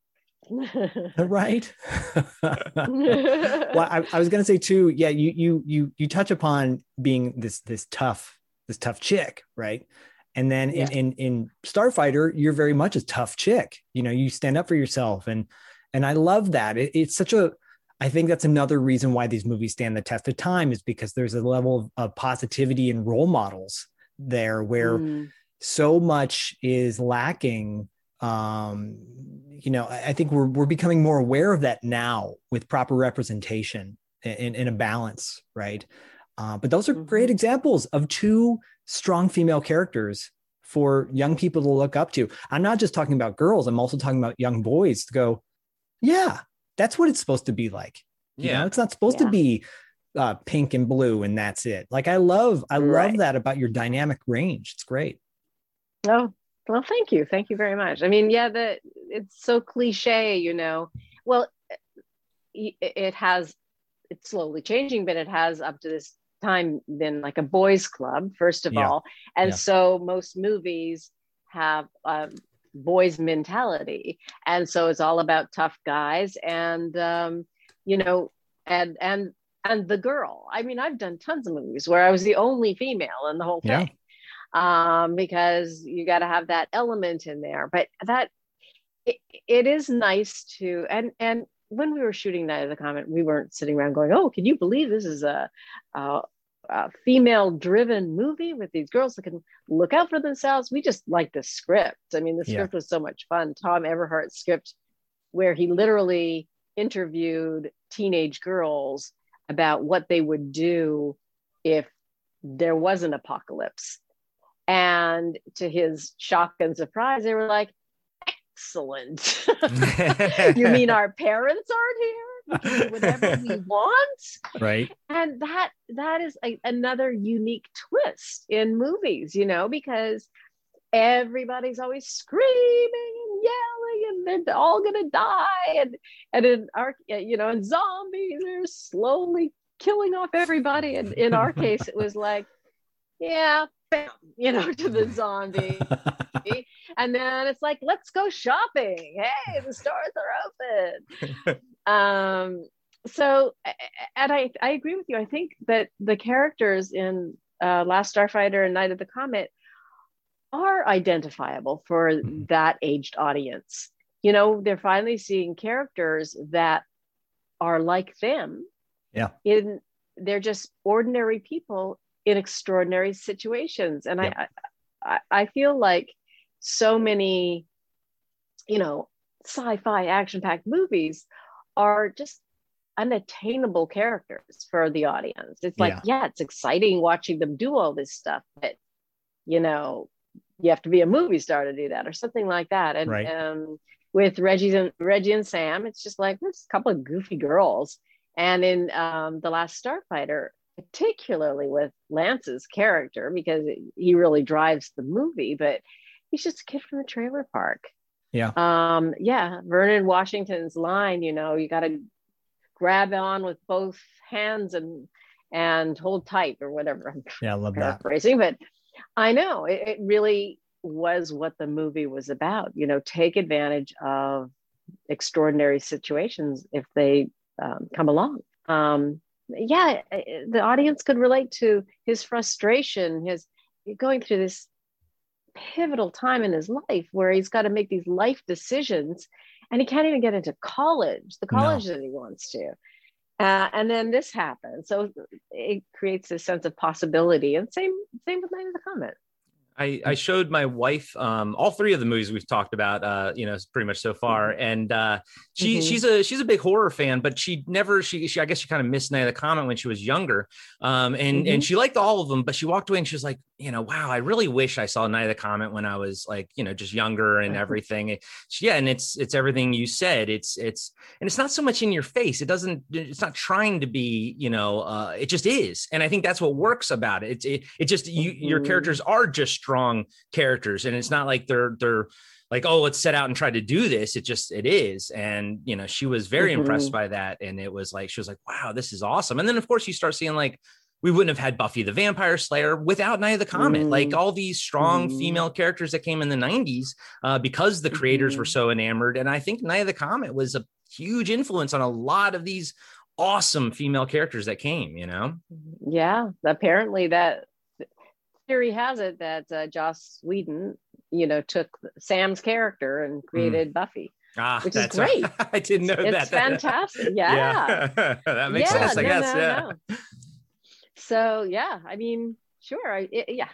Speaker 4: Right. Well I, I was gonna say too yeah you you you you touch upon being this this tough this tough chick right and then yeah. in, in in Starfighter, you're very much a tough chick. You know, you stand up for yourself, and and I love that. It, it's such a I think that's another reason why these movies stand the test of time is because there's a level of, of positivity and role models there where mm. so much is lacking. Um, you know, I think we're we're becoming more aware of that now with proper representation in, in a balance, right? Uh, but those are mm-hmm. great examples of two strong female characters for young people to look up to. I'm not just talking about girls, I'm also talking about young boys to go, yeah, that's what it's supposed to be like. You
Speaker 2: Yeah.
Speaker 4: know, it's not supposed
Speaker 5: Yeah.
Speaker 4: to be uh, pink and blue and that's it. Like I love, I love that about your dynamic range. It's great.
Speaker 5: Oh, well, thank you. Thank you very much. I mean, yeah, the it's so cliche, you know. Well, it, it has it's slowly changing, but it has up to this time been like a boys club first of
Speaker 4: Yeah.
Speaker 5: all. And
Speaker 4: Yeah.
Speaker 5: so most movies have um, boys mentality. And so it's all about tough guys and um, you know, and and and the girl. I mean, I've done tons of movies where I was the only female in the whole
Speaker 4: Yeah.
Speaker 5: thing um, because you got to have that element in there. But that it, it is nice to and and when we were shooting Night of the Comet, we weren't sitting around going, "Oh, can you believe this is a, a, a female-driven movie with these girls that can look out for themselves?" We just liked the script. I mean, the
Speaker 4: Yeah.
Speaker 5: script was so much fun. Thom Eberhardt's script, where he literally interviewed teenage girls about what they would do if there was an apocalypse. And to his shock and surprise, they were like, excellent. you mean our parents aren't here? We can do whatever we want.
Speaker 4: Right.
Speaker 5: And that that is a, another unique twist in movies, you know, because everybody's always screaming and yelling and they're all gonna die. And and in our you know and zombies are slowly killing off everybody. And in our case it was like yeah bam, you know to the zombie. And then it's like let's go shopping. Hey the stores are open um so and i i agree with you. I think that the characters in uh, last starfighter and night of the comet are identifiable for
Speaker 4: Mhm.
Speaker 5: that aged audience. You know they're finally seeing characters that are like them.
Speaker 4: Yeah.
Speaker 5: in they're just ordinary people in extraordinary situations. And I, I i feel like so many you know sci-fi action-packed movies are just unattainable characters for the audience it's like
Speaker 4: Yeah.
Speaker 5: yeah. it's exciting watching them do all this stuff but you know you have to be a movie star to do that or something like that and
Speaker 4: Right.
Speaker 5: um with reggie and reggie and sam it's just like there's a couple of goofy girls and in um the last starfighter particularly with lance's character because he really drives the movie but he's just a kid from the trailer park
Speaker 4: Yeah.
Speaker 5: um yeah vernon washington's line you know you got to grab on with both hands and and hold tight or whatever i'm
Speaker 4: Yeah. I love that.
Speaker 5: paraphrasing but i know it, it really was what the movie was about you know take advantage of extraordinary situations if they um, come along um yeah the audience could relate to his frustration his going through this pivotal time in his life where he's got to make these life decisions and he can't even get into college the
Speaker 4: No.
Speaker 5: college that he wants to. Uh, and then this happens. So it creates a sense of possibility and same same with night of the comet
Speaker 2: I, I showed my wife um, all three of the movies we've talked about, uh, you know, pretty much so far, and uh, she
Speaker 5: Mhm.
Speaker 2: she's a she's a big horror fan, but she never she, she I guess she kind of missed Night of the Comet when she was younger, um, and and she liked all of them, but she walked away and she was like, you know, wow, I really wish I saw Night of the Comet when I was like, you know, just younger and
Speaker 5: Mhm.
Speaker 2: everything. It- yeah, and it's it's everything you said. It's it's and it's not so much in your face. It doesn't. It's not trying to be. You know, uh, it just is, and I think that's what works about it. It's it, it just you your
Speaker 5: Mhm.
Speaker 2: characters are just strong characters, and it's not like they're they're like oh let's set out and try to do this. It just it is, and you know she was very
Speaker 5: Mhm.
Speaker 2: impressed by that, and it was like she was like wow this is awesome, and then of course you start seeing like. We wouldn't have had Buffy the Vampire Slayer without Night of the Comet.
Speaker 5: Mm.
Speaker 2: Like all these strong
Speaker 5: Mhm.
Speaker 2: female characters that came in the 90s uh, because the creators were
Speaker 5: Mhm.
Speaker 2: so enamored. And I think Night of the Comet was a huge influence on a lot of these awesome female characters that came, you know?
Speaker 5: yeah apparently that theory has it that uh, joss whedon you know took sam's character and created buffy
Speaker 2: Ah,
Speaker 5: Which is
Speaker 2: that's
Speaker 5: great.
Speaker 2: I didn't know
Speaker 5: it's
Speaker 2: that. That-
Speaker 5: fantastic yeah,
Speaker 2: that makes
Speaker 5: Yeah,
Speaker 2: sense, I
Speaker 5: no,
Speaker 2: guess.
Speaker 5: no,
Speaker 2: yeah.
Speaker 5: no. so yeah i mean sure I, it, yeah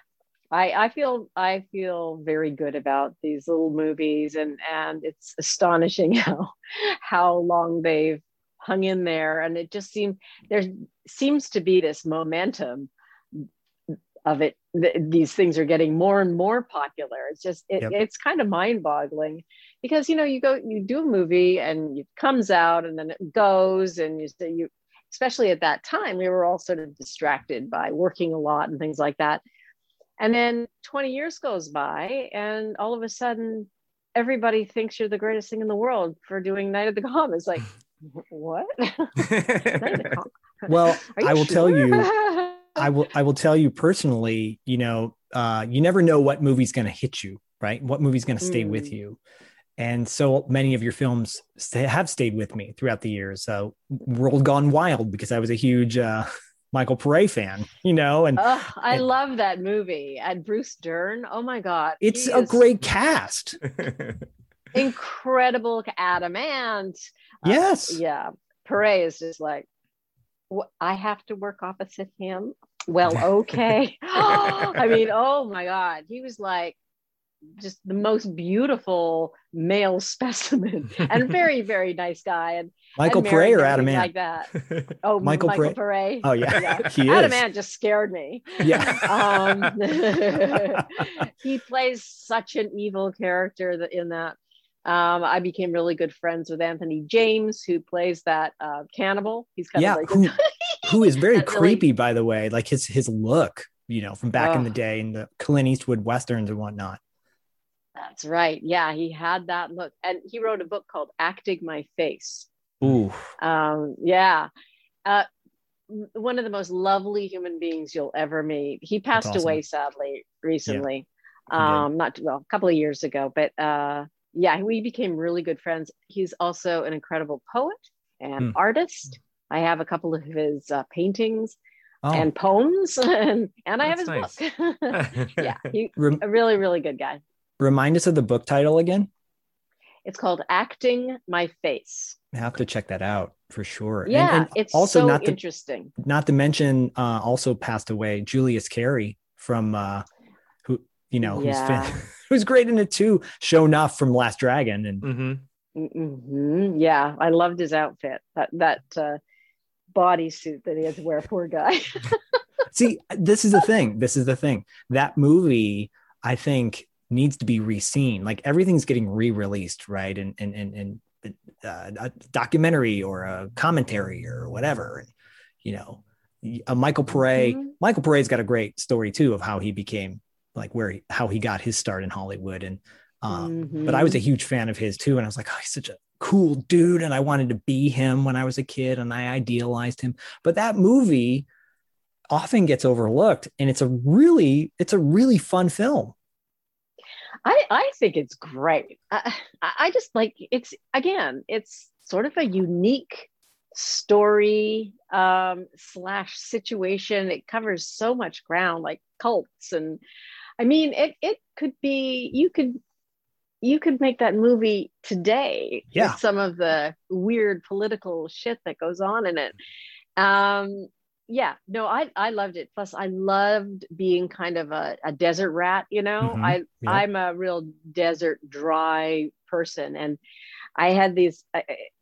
Speaker 5: I, I feel I feel very good about these little movies and and it's astonishing how how long they've hung in there and it just seems there seems to be this momentum of it th- these things are getting more and more popular. It's just it,
Speaker 4: Yep.
Speaker 5: it's kind of mind boggling because you know you go you do a movie and it comes out and then it goes and you say you especially at that time we were all sort of distracted by working a lot and things like that. And then 20 years goes by and all of a sudden everybody thinks you're the greatest thing in the world for doing night of the com it's like what? Night of the Com?
Speaker 4: Well, I will tell you, I will I will tell you personally, you know, uh, you never know what movie's going to hit you, right? What movie's going to stay with
Speaker 5: Mm.
Speaker 4: you. And so many of your films have stayed with me throughout the years. So World Gone Wild, because I was a huge uh, Michael Paré fan, you know, and
Speaker 5: Oh, I
Speaker 4: and-
Speaker 5: love that movie. And Bruce Dern, oh my God.
Speaker 4: it's a great cast.
Speaker 5: incredible Adam Ant. Uh,
Speaker 4: Yes.
Speaker 5: yeah. Paré is just like, "Wh- I have to work opposite him. Well, okay. I mean, oh my God. He was like just the most beautiful male specimen and very, very nice guy. And
Speaker 4: Michael Paré
Speaker 5: married
Speaker 4: or Adam Ant?
Speaker 5: like that. Oh,
Speaker 4: Michael
Speaker 5: Michael, Paré-.
Speaker 4: Oh, yeah. He
Speaker 5: Adam. Ant just scared me.
Speaker 4: Yeah.
Speaker 5: um, he plays such an evil character that in that. Um, I became really good friends with Anthony James, who plays that uh, cannibal. He's kind
Speaker 4: yeah.
Speaker 5: of like
Speaker 4: Who, who is very
Speaker 5: That really-
Speaker 4: creepy, by the way, like his his look, you know, from back in the day in the Clint Eastwood westerns and whatnot.
Speaker 5: That's right. Yeah, he had that look, and he wrote a book called "Acting My Face."
Speaker 4: Ooh,
Speaker 5: Um, yeah, uh, one of the most lovely human beings you'll ever meet. He passed
Speaker 4: awesome.
Speaker 5: away sadly recently.
Speaker 4: did.
Speaker 5: um, not well, a couple of years ago, but uh, yeah, we became really good friends. He's also an incredible poet and
Speaker 4: Hmm.
Speaker 5: artist. I have a couple of his uh, paintings
Speaker 4: oh,
Speaker 5: and poems, and, and I have his
Speaker 2: That's
Speaker 5: book. yeah, he,
Speaker 4: rem-
Speaker 5: a really, really good guy.
Speaker 4: remind us of the book title again.
Speaker 5: It's called Acting My Face.
Speaker 4: I have to check that out for sure.
Speaker 5: Yeah,
Speaker 4: and
Speaker 5: it's
Speaker 4: also
Speaker 5: so
Speaker 4: not to
Speaker 5: interesting.
Speaker 4: not to mention, uh, also passed away Julius Carry from uh, who you know who's
Speaker 5: Yeah.
Speaker 4: fan- who's great in it too. Sho'nuff from Last Dragon, and
Speaker 2: hmm
Speaker 5: hmm Yeah, I loved his outfit. That that uh, bodysuit that he had to wear. Poor guy.
Speaker 4: See, this is the thing. This is the thing. That movie, I think, needs to be reseen. Like everything's getting re-released, right? And and and and uh, a documentary or a commentary or whatever. And, you know, a Michael Paré.
Speaker 5: Mhm.
Speaker 4: Michael Paré's got a great story too of how he became like where he, how he got his start in Hollywood. And um, but I was a
Speaker 5: Mm-hmm.
Speaker 4: huge fan of his too, and I was like, oh, he's such a cool dude, and I wanted to be him when I was a kid, and I idealized him. But that movie often gets overlooked, and it's a really, it's a really fun film.
Speaker 5: I, I think it's great. I, I I just like it's again, it's sort of a unique story um, slash situation. It covers so much ground, like cults, and I mean, it it could be you could you could make that movie today
Speaker 4: Yeah.
Speaker 5: with some of the weird political shit that goes on in it. Um, yeah, no, I I loved it. Plus, I loved being kind of a, a desert rat. You know,
Speaker 4: Mhm.
Speaker 5: I
Speaker 4: Yeah.
Speaker 5: I'm a real desert dry person, and I had these.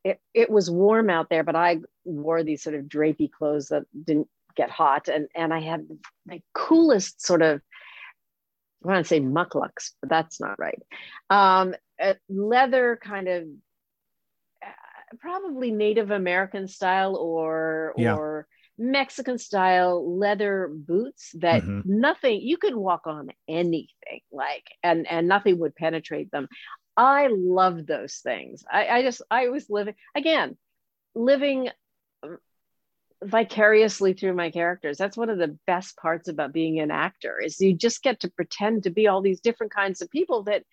Speaker 5: It, it was warm out there, but I wore these sort of drapey clothes that didn't get hot, and and I had the coolest sort of. I want to say mukluks, but that's not right. Um, a leather kind of uh, probably Native American style or
Speaker 4: Yeah.
Speaker 5: or Mexican style leather boots that
Speaker 4: Mhm.
Speaker 5: nothing you could walk on anything like and and nothing would penetrate them. I loved those things. I, I just I was living again, living vicariously through my characters. That's one of the best parts about being an actor is you just get to pretend to be all these different kinds of people that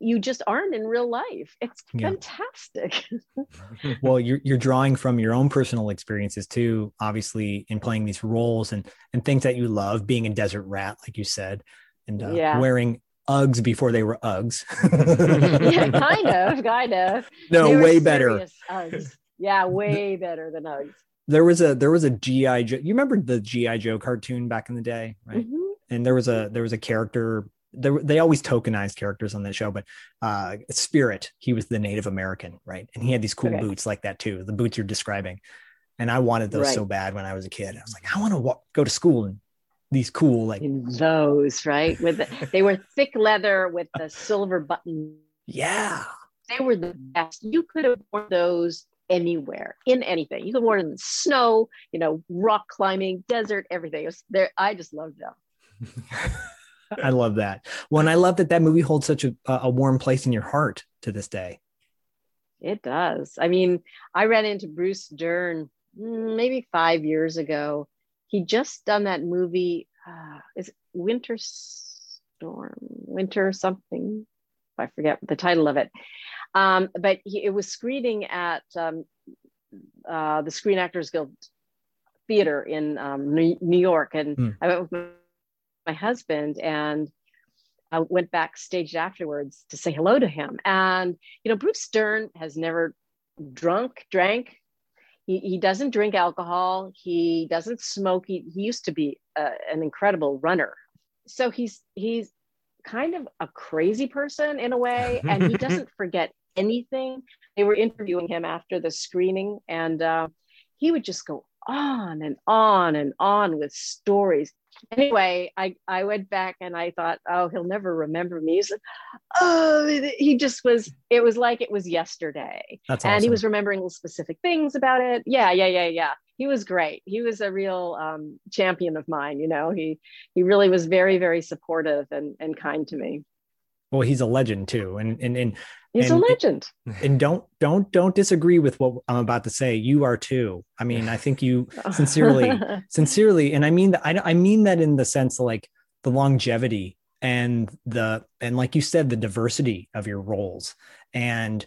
Speaker 5: you just aren't in real life. It's
Speaker 4: Yeah.
Speaker 5: fantastic.
Speaker 4: well, you're you're drawing from your own personal experiences too, obviously, in playing these roles and and things that you love, being a desert rat, like you said, and uh,
Speaker 5: Yeah.
Speaker 4: wearing Uggs before they were Uggs.
Speaker 5: yeah, kind of, kind of.
Speaker 4: No,
Speaker 5: They
Speaker 4: way better.
Speaker 5: Uggs. Yeah, way better than Uggs.
Speaker 4: There was a there was a GI Joe. You remember the GI Joe cartoon back in the day, right?
Speaker 5: Mhm.
Speaker 4: and there was a there was a character there, they always tokenized characters on that show but uh spirit he was the native american right and he had these cool
Speaker 5: Okay.
Speaker 4: boots like that too the boots you're describing and i wanted those so bad when i was a kid i was like i want to walk, go to school and these cool like
Speaker 5: In those, right? With the, they were thick leather with the silver button.
Speaker 4: yeah
Speaker 5: They were the best. You could have worn those anywhere, in anything. You could wear them in the snow, you know, rock climbing, desert, everything. Was there. I just loved them.
Speaker 4: I love that. Well, and I love that that movie holds such a, a warm place in your heart to this day.
Speaker 5: It does. I mean, I ran into Bruce Dern mm, maybe five years ago. He just done that movie. Uh, is it Winter Storm? Winter something? I forget the title of it. Um, but he, it was screening at um, uh, the Screen Actors Guild Theater in um, New, York, and
Speaker 4: Hmm.
Speaker 5: I went with my, my husband and I went backstage afterwards to say hello to him. And you know, Bruce Dern has never drunk, drank. He, he doesn't drink alcohol. He doesn't smoke. He, he used to be uh, an incredible runner. So he's he's kind of a crazy person in a way, and he doesn't forget anything. They were interviewing him after the screening, and uh, he would just go on and on and on with stories. Anyway, I, I went back and I thought, oh, he'll never remember me. He's like, oh, he just was, it was like it was yesterday.
Speaker 4: That's
Speaker 5: And he was remembering specific things about it. Yeah, yeah, yeah, yeah. He was great. He was a real um, champion of mine. You know, he he really was very, very supportive and, and kind to me.
Speaker 4: well, he's a legend too. And and and
Speaker 5: He's
Speaker 4: And-
Speaker 5: a legend.
Speaker 4: and don't don't don't disagree with what I'm about to say. You are too. I mean, I think you oh. sincerely sincerely and i mean that I, I mean that in the sense of like the longevity and the and like you said the diversity of your roles and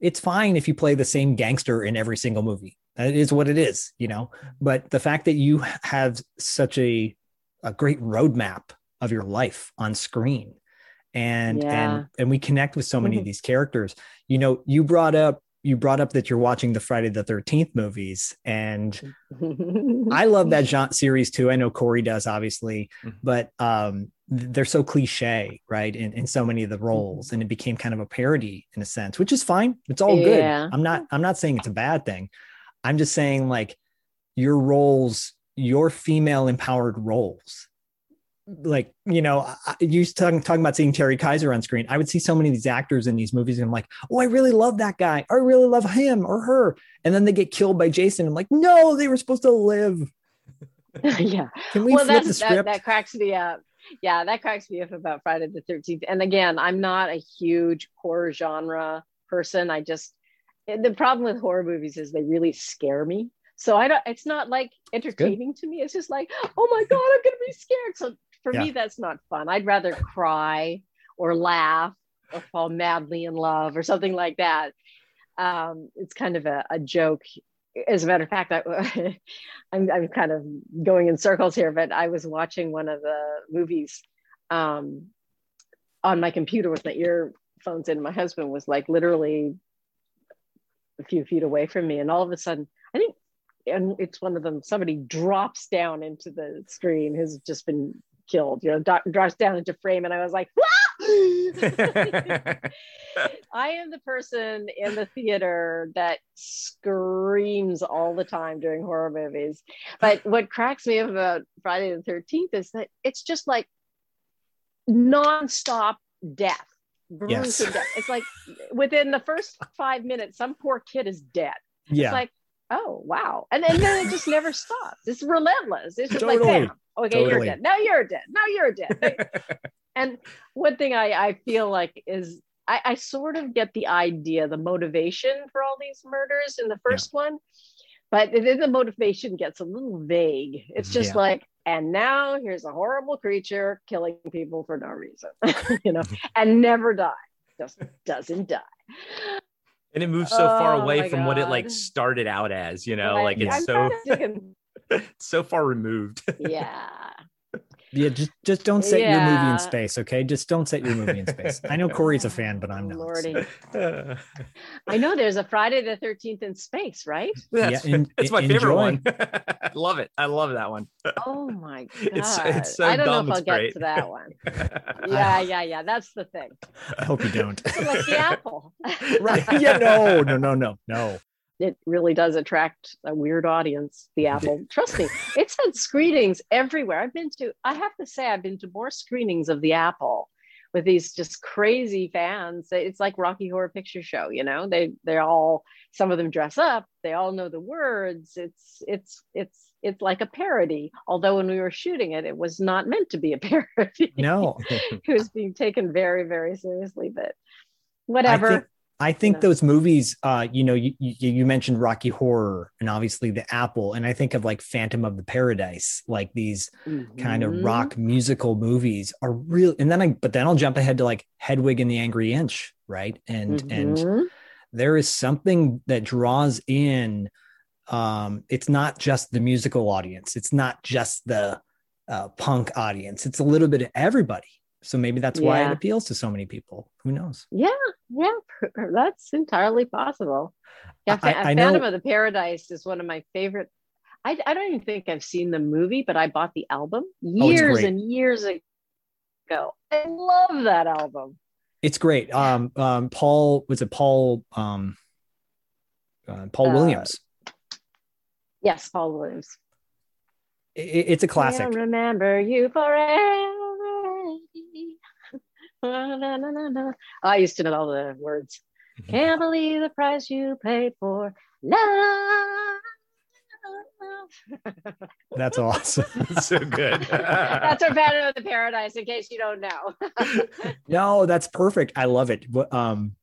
Speaker 4: it's fine if you play the same gangster in every single movie that is what it is you know but the fact that you have such a a great roadmap of your life on screen and
Speaker 5: Yeah.
Speaker 4: and and we connect with so many of these characters you know you brought up you brought up that you're watching the friday the 13th movies and I love that genre series too. I know Corey does, obviously,
Speaker 2: Mhm.
Speaker 4: but um, they're so cliche, right? In, in so many of the roles, and it became kind of a parody in a sense, which is fine. It's all good.
Speaker 5: Yeah.
Speaker 4: I'm not. I'm not saying it's a bad thing. I'm just saying like your roles, your female empowered roles. Like you know, I- I- you talking talking about seeing Terry Kiser on screen. I would see so many of these actors in these movies, and I'm like, oh, I really love that guy. I really love him or her, and then they get killed by Jason. I'm like, no, they were supposed to live.
Speaker 5: yeah.
Speaker 4: Can we
Speaker 5: well,
Speaker 4: flip
Speaker 5: that's
Speaker 4: the
Speaker 5: that,
Speaker 4: script?
Speaker 5: that cracks me up. Yeah, that cracks me up about Friday the Thirteenth. And again, I'm not a huge horror genre person. I just eh, the problem with horror movies is they really scare me. So I don't. It's not like entertaining to me. It's just like, oh my god, I'm gonna be scared. So for me, that's not fun. I'd rather cry or laugh or fall madly in love or something like that. Um, it's kind of a, a joke. As a matter of fact, I, I'm, I'm kind of going in circles here, but I was watching one of the movies um, on my computer with my earphones in. My husband was like literally a few feet away from me, and all of a sudden, I think, and it's one of them. Somebody drops down into the screen, who's just been killed. You know, do- drops down into frame, and I was like! I am the person in the theater that screams all the time during horror movies. But what cracks me up about Friday the 13th is that it's just like nonstop death.
Speaker 4: Yes.
Speaker 5: death. It's like within the first five minutes, some poor kid is dead.
Speaker 4: yeah.
Speaker 5: It's like, oh, wow. And, and then it just never stops. It's relentless. It's just like,
Speaker 4: Totally.
Speaker 5: bam. Okay, you're dead. Now you're dead. Now you're dead. And one thing I, I feel like is I, I sort of get the idea, the motivation for all these murders in the first one, but then the motivation gets a little vague. It's just
Speaker 4: Yeah.
Speaker 5: like, and now here's a horrible creature killing people for no reason, you know, and never die, just doesn't die.
Speaker 2: and it moves so far
Speaker 5: Oh
Speaker 2: away
Speaker 5: my
Speaker 2: from what it like started out as, you know, like it's
Speaker 5: I'm
Speaker 2: so so far removed.
Speaker 5: yeah.
Speaker 4: yeah. Just just don't set your movie in space, okay? Just don't set your movie in space. I know Corey's a fan, but I'm not.
Speaker 5: Lordy. I know there's a Friday the 13th in space, right?
Speaker 2: that's,
Speaker 4: en-
Speaker 2: that's my
Speaker 4: en-
Speaker 2: favorite one. I love it. I love that one.
Speaker 5: Oh my god!
Speaker 2: It's- it's so
Speaker 5: I don't
Speaker 2: dumb,
Speaker 5: know if I'll
Speaker 2: great.
Speaker 5: get to that one. Yeah, yeah, yeah. That's the thing.
Speaker 4: I hope you don't.
Speaker 5: Like the apple.
Speaker 4: right? Yeah. No. No. No. No. No.
Speaker 5: It really does attract a weird audience the apple. Trust me it's had screenings everywhere. I've been to i have to say i've been to more screenings of the apple with these just crazy fans. It's like rocky horror picture show you know? They they're all some of them dress up they all know the words. It's it's it's it's like a parody. Although when we were shooting it it was not meant to be a parody.
Speaker 4: No.
Speaker 5: It was being taken very very seriously but whatever
Speaker 4: I think, think those movies, uh, you know, you, you, you mentioned Rocky Horror and obviously The Apple, and I think of like Phantom of the Paradise, like these mm-hmm. kind of rock musical movies are real. And then I, but then I'll jump ahead to like Hedwig and the Angry Inch, right? And mm-hmm. and there is something that draws in. Um, it's not just the musical audience. It's not just the uh, punk audience. It's a little bit of everybody so maybe that's why it appeals to so many people. Who knows?
Speaker 5: Yeah, yeah, that's entirely possible. Yeah, I, I Phantom know, of the Paradise is one of my favorite. I, I don't even think I've seen the movie, but I bought the album oh, years oh, and years ago. I love that album.
Speaker 4: It's great. Um, um, Paul was it Paul? Um, uh, Paul uh, Williams.
Speaker 5: Yes, Paul Williams.
Speaker 4: It, it's a classic.
Speaker 5: I'll remember you forever. I used to know all the words. Mm-hmm. Can't believe the price you paid for love.
Speaker 4: That's awesome.
Speaker 2: so good.
Speaker 5: that's our Phantom of the Paradise, in case you don't know.
Speaker 4: no, that's perfect. I love it. Um,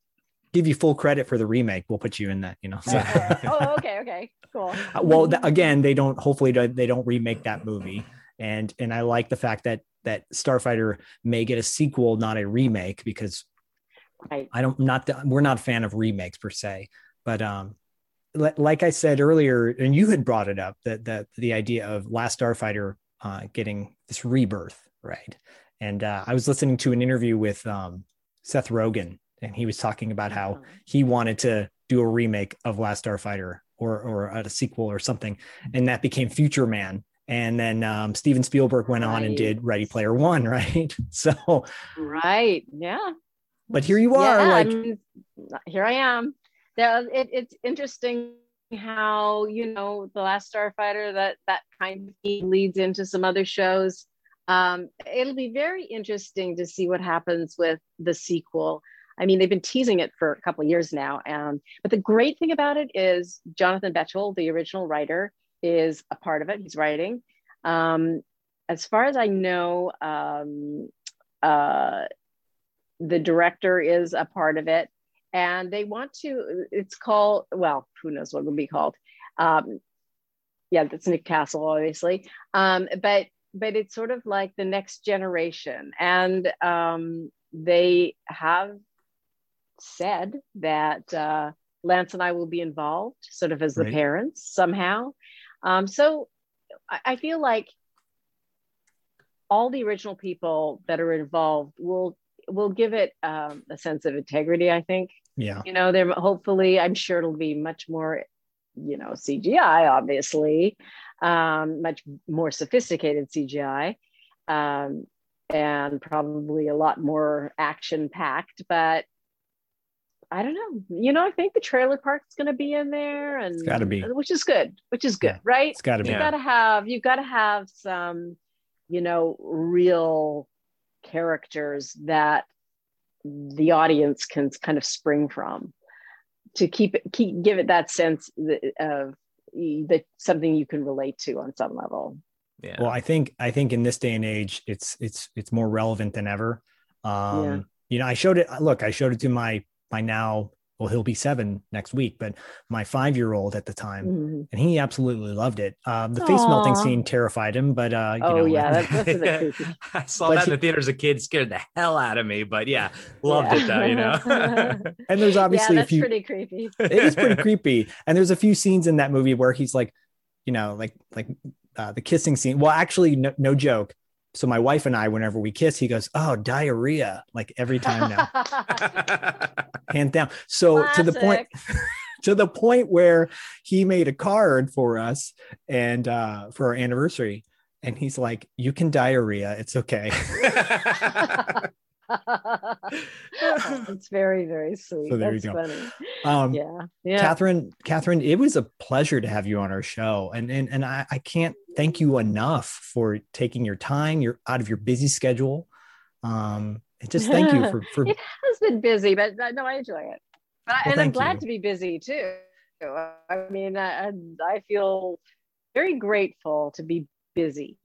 Speaker 4: give you full credit for the remake. We'll put you in that. You know. So.
Speaker 5: oh, okay, okay, cool.
Speaker 4: well, th- again, they don't. Hopefully, they don't remake that movie. And and I like the fact that that Starfighter may get a sequel, not a remake, because right. I don't not the, we're not a fan of remakes per se, but um, like I said earlier, and you had brought it up that that the idea of Last Starfighter uh, getting this rebirth, right? And uh, I was listening to an interview with um, Seth Rogen, and he was talking about how uh-huh. he wanted to do a remake of Last Starfighter or or a sequel or something, and that became Future Man, and then um, Steven Spielberg went right. on and did Ready Player One, right? So,
Speaker 5: right, yeah.
Speaker 4: But here you are, yeah, like
Speaker 5: I'm, here I am. Yeah, it, it's interesting how you know the Last Starfighter that that kind of leads into some other shows. Um, it'll be very interesting to see what happens with the sequel. I mean, they've been teasing it for a couple years now, um, but the great thing about it is Jonathan Betuel, the original writer, is a part of it. He's writing. Um, as far as I know, um, uh, the director is a part of it, and they want to. It's called well, who knows what it will be called. Um, yeah, that's Nick Castle, obviously. Um, but but it's sort of like the next generation, and um, they have said that uh, Lance and I will be involved, sort of as right. the parents somehow. Um, so I, I feel like all the original people that are involved will will give it um, a sense of integrity. I think.
Speaker 4: Yeah.
Speaker 5: You know, they're hopefully. I'm sure it'll be much more, you know, CGI, obviously, um, much more sophisticated CGI, um, and probably a lot more action packed. But I don't know. You know, I think the trailer park's going to be in there, and
Speaker 4: it's got to be,
Speaker 5: which is good. Which is good, yeah, right?
Speaker 4: It's got to be.
Speaker 5: You got to have. You've got to have some, you know, real characters that the audience can kind of spring from to keep it, keep give it that sense of that something you can relate to on some level.
Speaker 4: Yeah. Well, I think I think in this day and age, it's it's it's more relevant than ever. Um, yeah. You know, I showed it. Look, I showed it to my my now well he'll be seven next week but my five year old at the time mm-hmm. and he absolutely loved it um, the Aww. face melting scene terrified him but uh you
Speaker 5: oh
Speaker 4: know,
Speaker 5: yeah that's,
Speaker 2: i saw that in the theater as a kid scared the hell out of me but yeah loved yeah. it though you know
Speaker 4: and there's obviously
Speaker 5: yeah,
Speaker 4: that's a few
Speaker 5: pretty creepy
Speaker 4: it is pretty creepy and there's a few scenes in that movie where he's like you know like like uh, the kissing scene well actually no, no joke so my wife and I, whenever we kiss, he goes, "Oh, diarrhea!" Like every time now, hand down. So Classic. to the point, to the point where he made a card for us and uh, for our anniversary, and he's like, "You can diarrhea. It's okay."
Speaker 5: it's very, very sweet.
Speaker 4: So there
Speaker 5: That's
Speaker 4: you go.
Speaker 5: funny.
Speaker 4: Um,
Speaker 5: Yeah. Yeah.
Speaker 4: Catherine, Catherine, it was a pleasure to have you on our show, and and and I, I can't thank you enough for taking your time. You're out of your busy schedule. Um, just thank you for for
Speaker 5: it has been busy, but no, I enjoy it. But,
Speaker 4: Well,
Speaker 5: and I'm glad
Speaker 4: you.
Speaker 5: to be busy too. I mean, I, I feel very grateful to be busy.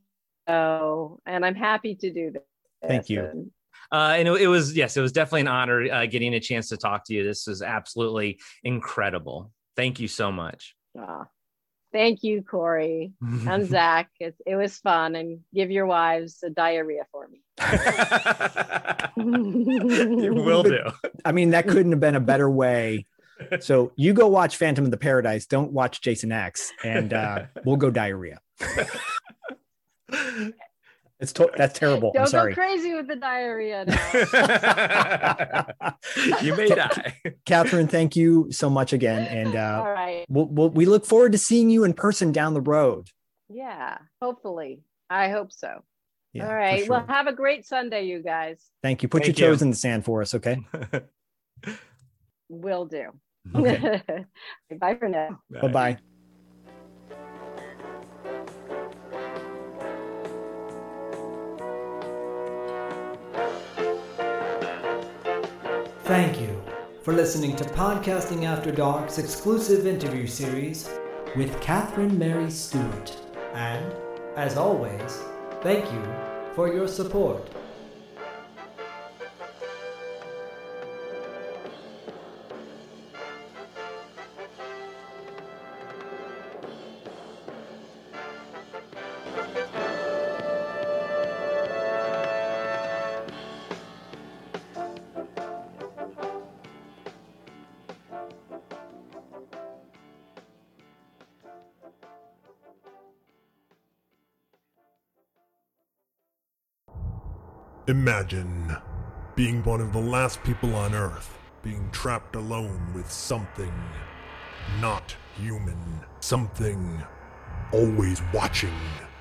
Speaker 5: So, and I'm happy to do this.
Speaker 4: Thank you.
Speaker 5: And
Speaker 2: Uh, and it, it was yes, it was definitely an honor uh, getting a chance to talk to you. This was absolutely incredible. Thank you so much.
Speaker 5: Ah, thank you, Corey and Zac. It, it was fun, and give your wives a diarrhea for me.
Speaker 2: you will do.
Speaker 4: I mean, that couldn't have been a better way. So you go watch Phantom of the Paradise. Don't watch Jason X, and uh, we'll go diarrhea. It's to- that's terrible. I'm
Speaker 5: Don't
Speaker 4: sorry.
Speaker 5: go crazy with the diarrhea now.
Speaker 2: you may die.
Speaker 4: Catherine, thank you so much again, and
Speaker 5: All
Speaker 4: uh,
Speaker 5: right.
Speaker 4: we'll, we'll, we look forward to seeing you in person down the road.
Speaker 5: Yeah, hopefully. I hope so.
Speaker 4: Yeah,
Speaker 5: All
Speaker 4: for
Speaker 5: right.
Speaker 4: sure.
Speaker 5: Well, have a great Sunday, you guys.
Speaker 4: thank you. Put
Speaker 2: Thank
Speaker 4: your
Speaker 2: you.
Speaker 4: toes in the sand for us, okay?
Speaker 5: Will do.
Speaker 4: Okay.
Speaker 5: Bye for now.
Speaker 4: Bye bye.
Speaker 3: Thank you for listening to Podcasting After Dark's exclusive interview series with Catherine Mary Stewart. And, as always, thank you for your support.
Speaker 6: Imagine being one of the last people on Earth, being trapped alone with something not human, something always watching,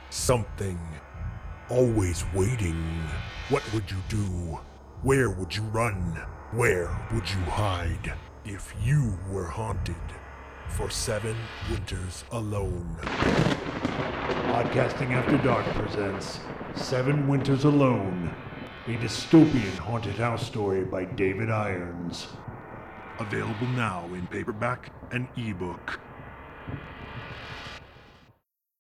Speaker 6: something always waiting. What would you do? Where would you run? Where would you hide if you were haunted for seven winters alone?
Speaker 7: Podcasting After Dark presents Seven Winters Alone, a dystopian haunted house story by David Irons.
Speaker 6: Available now in paperback and ebook.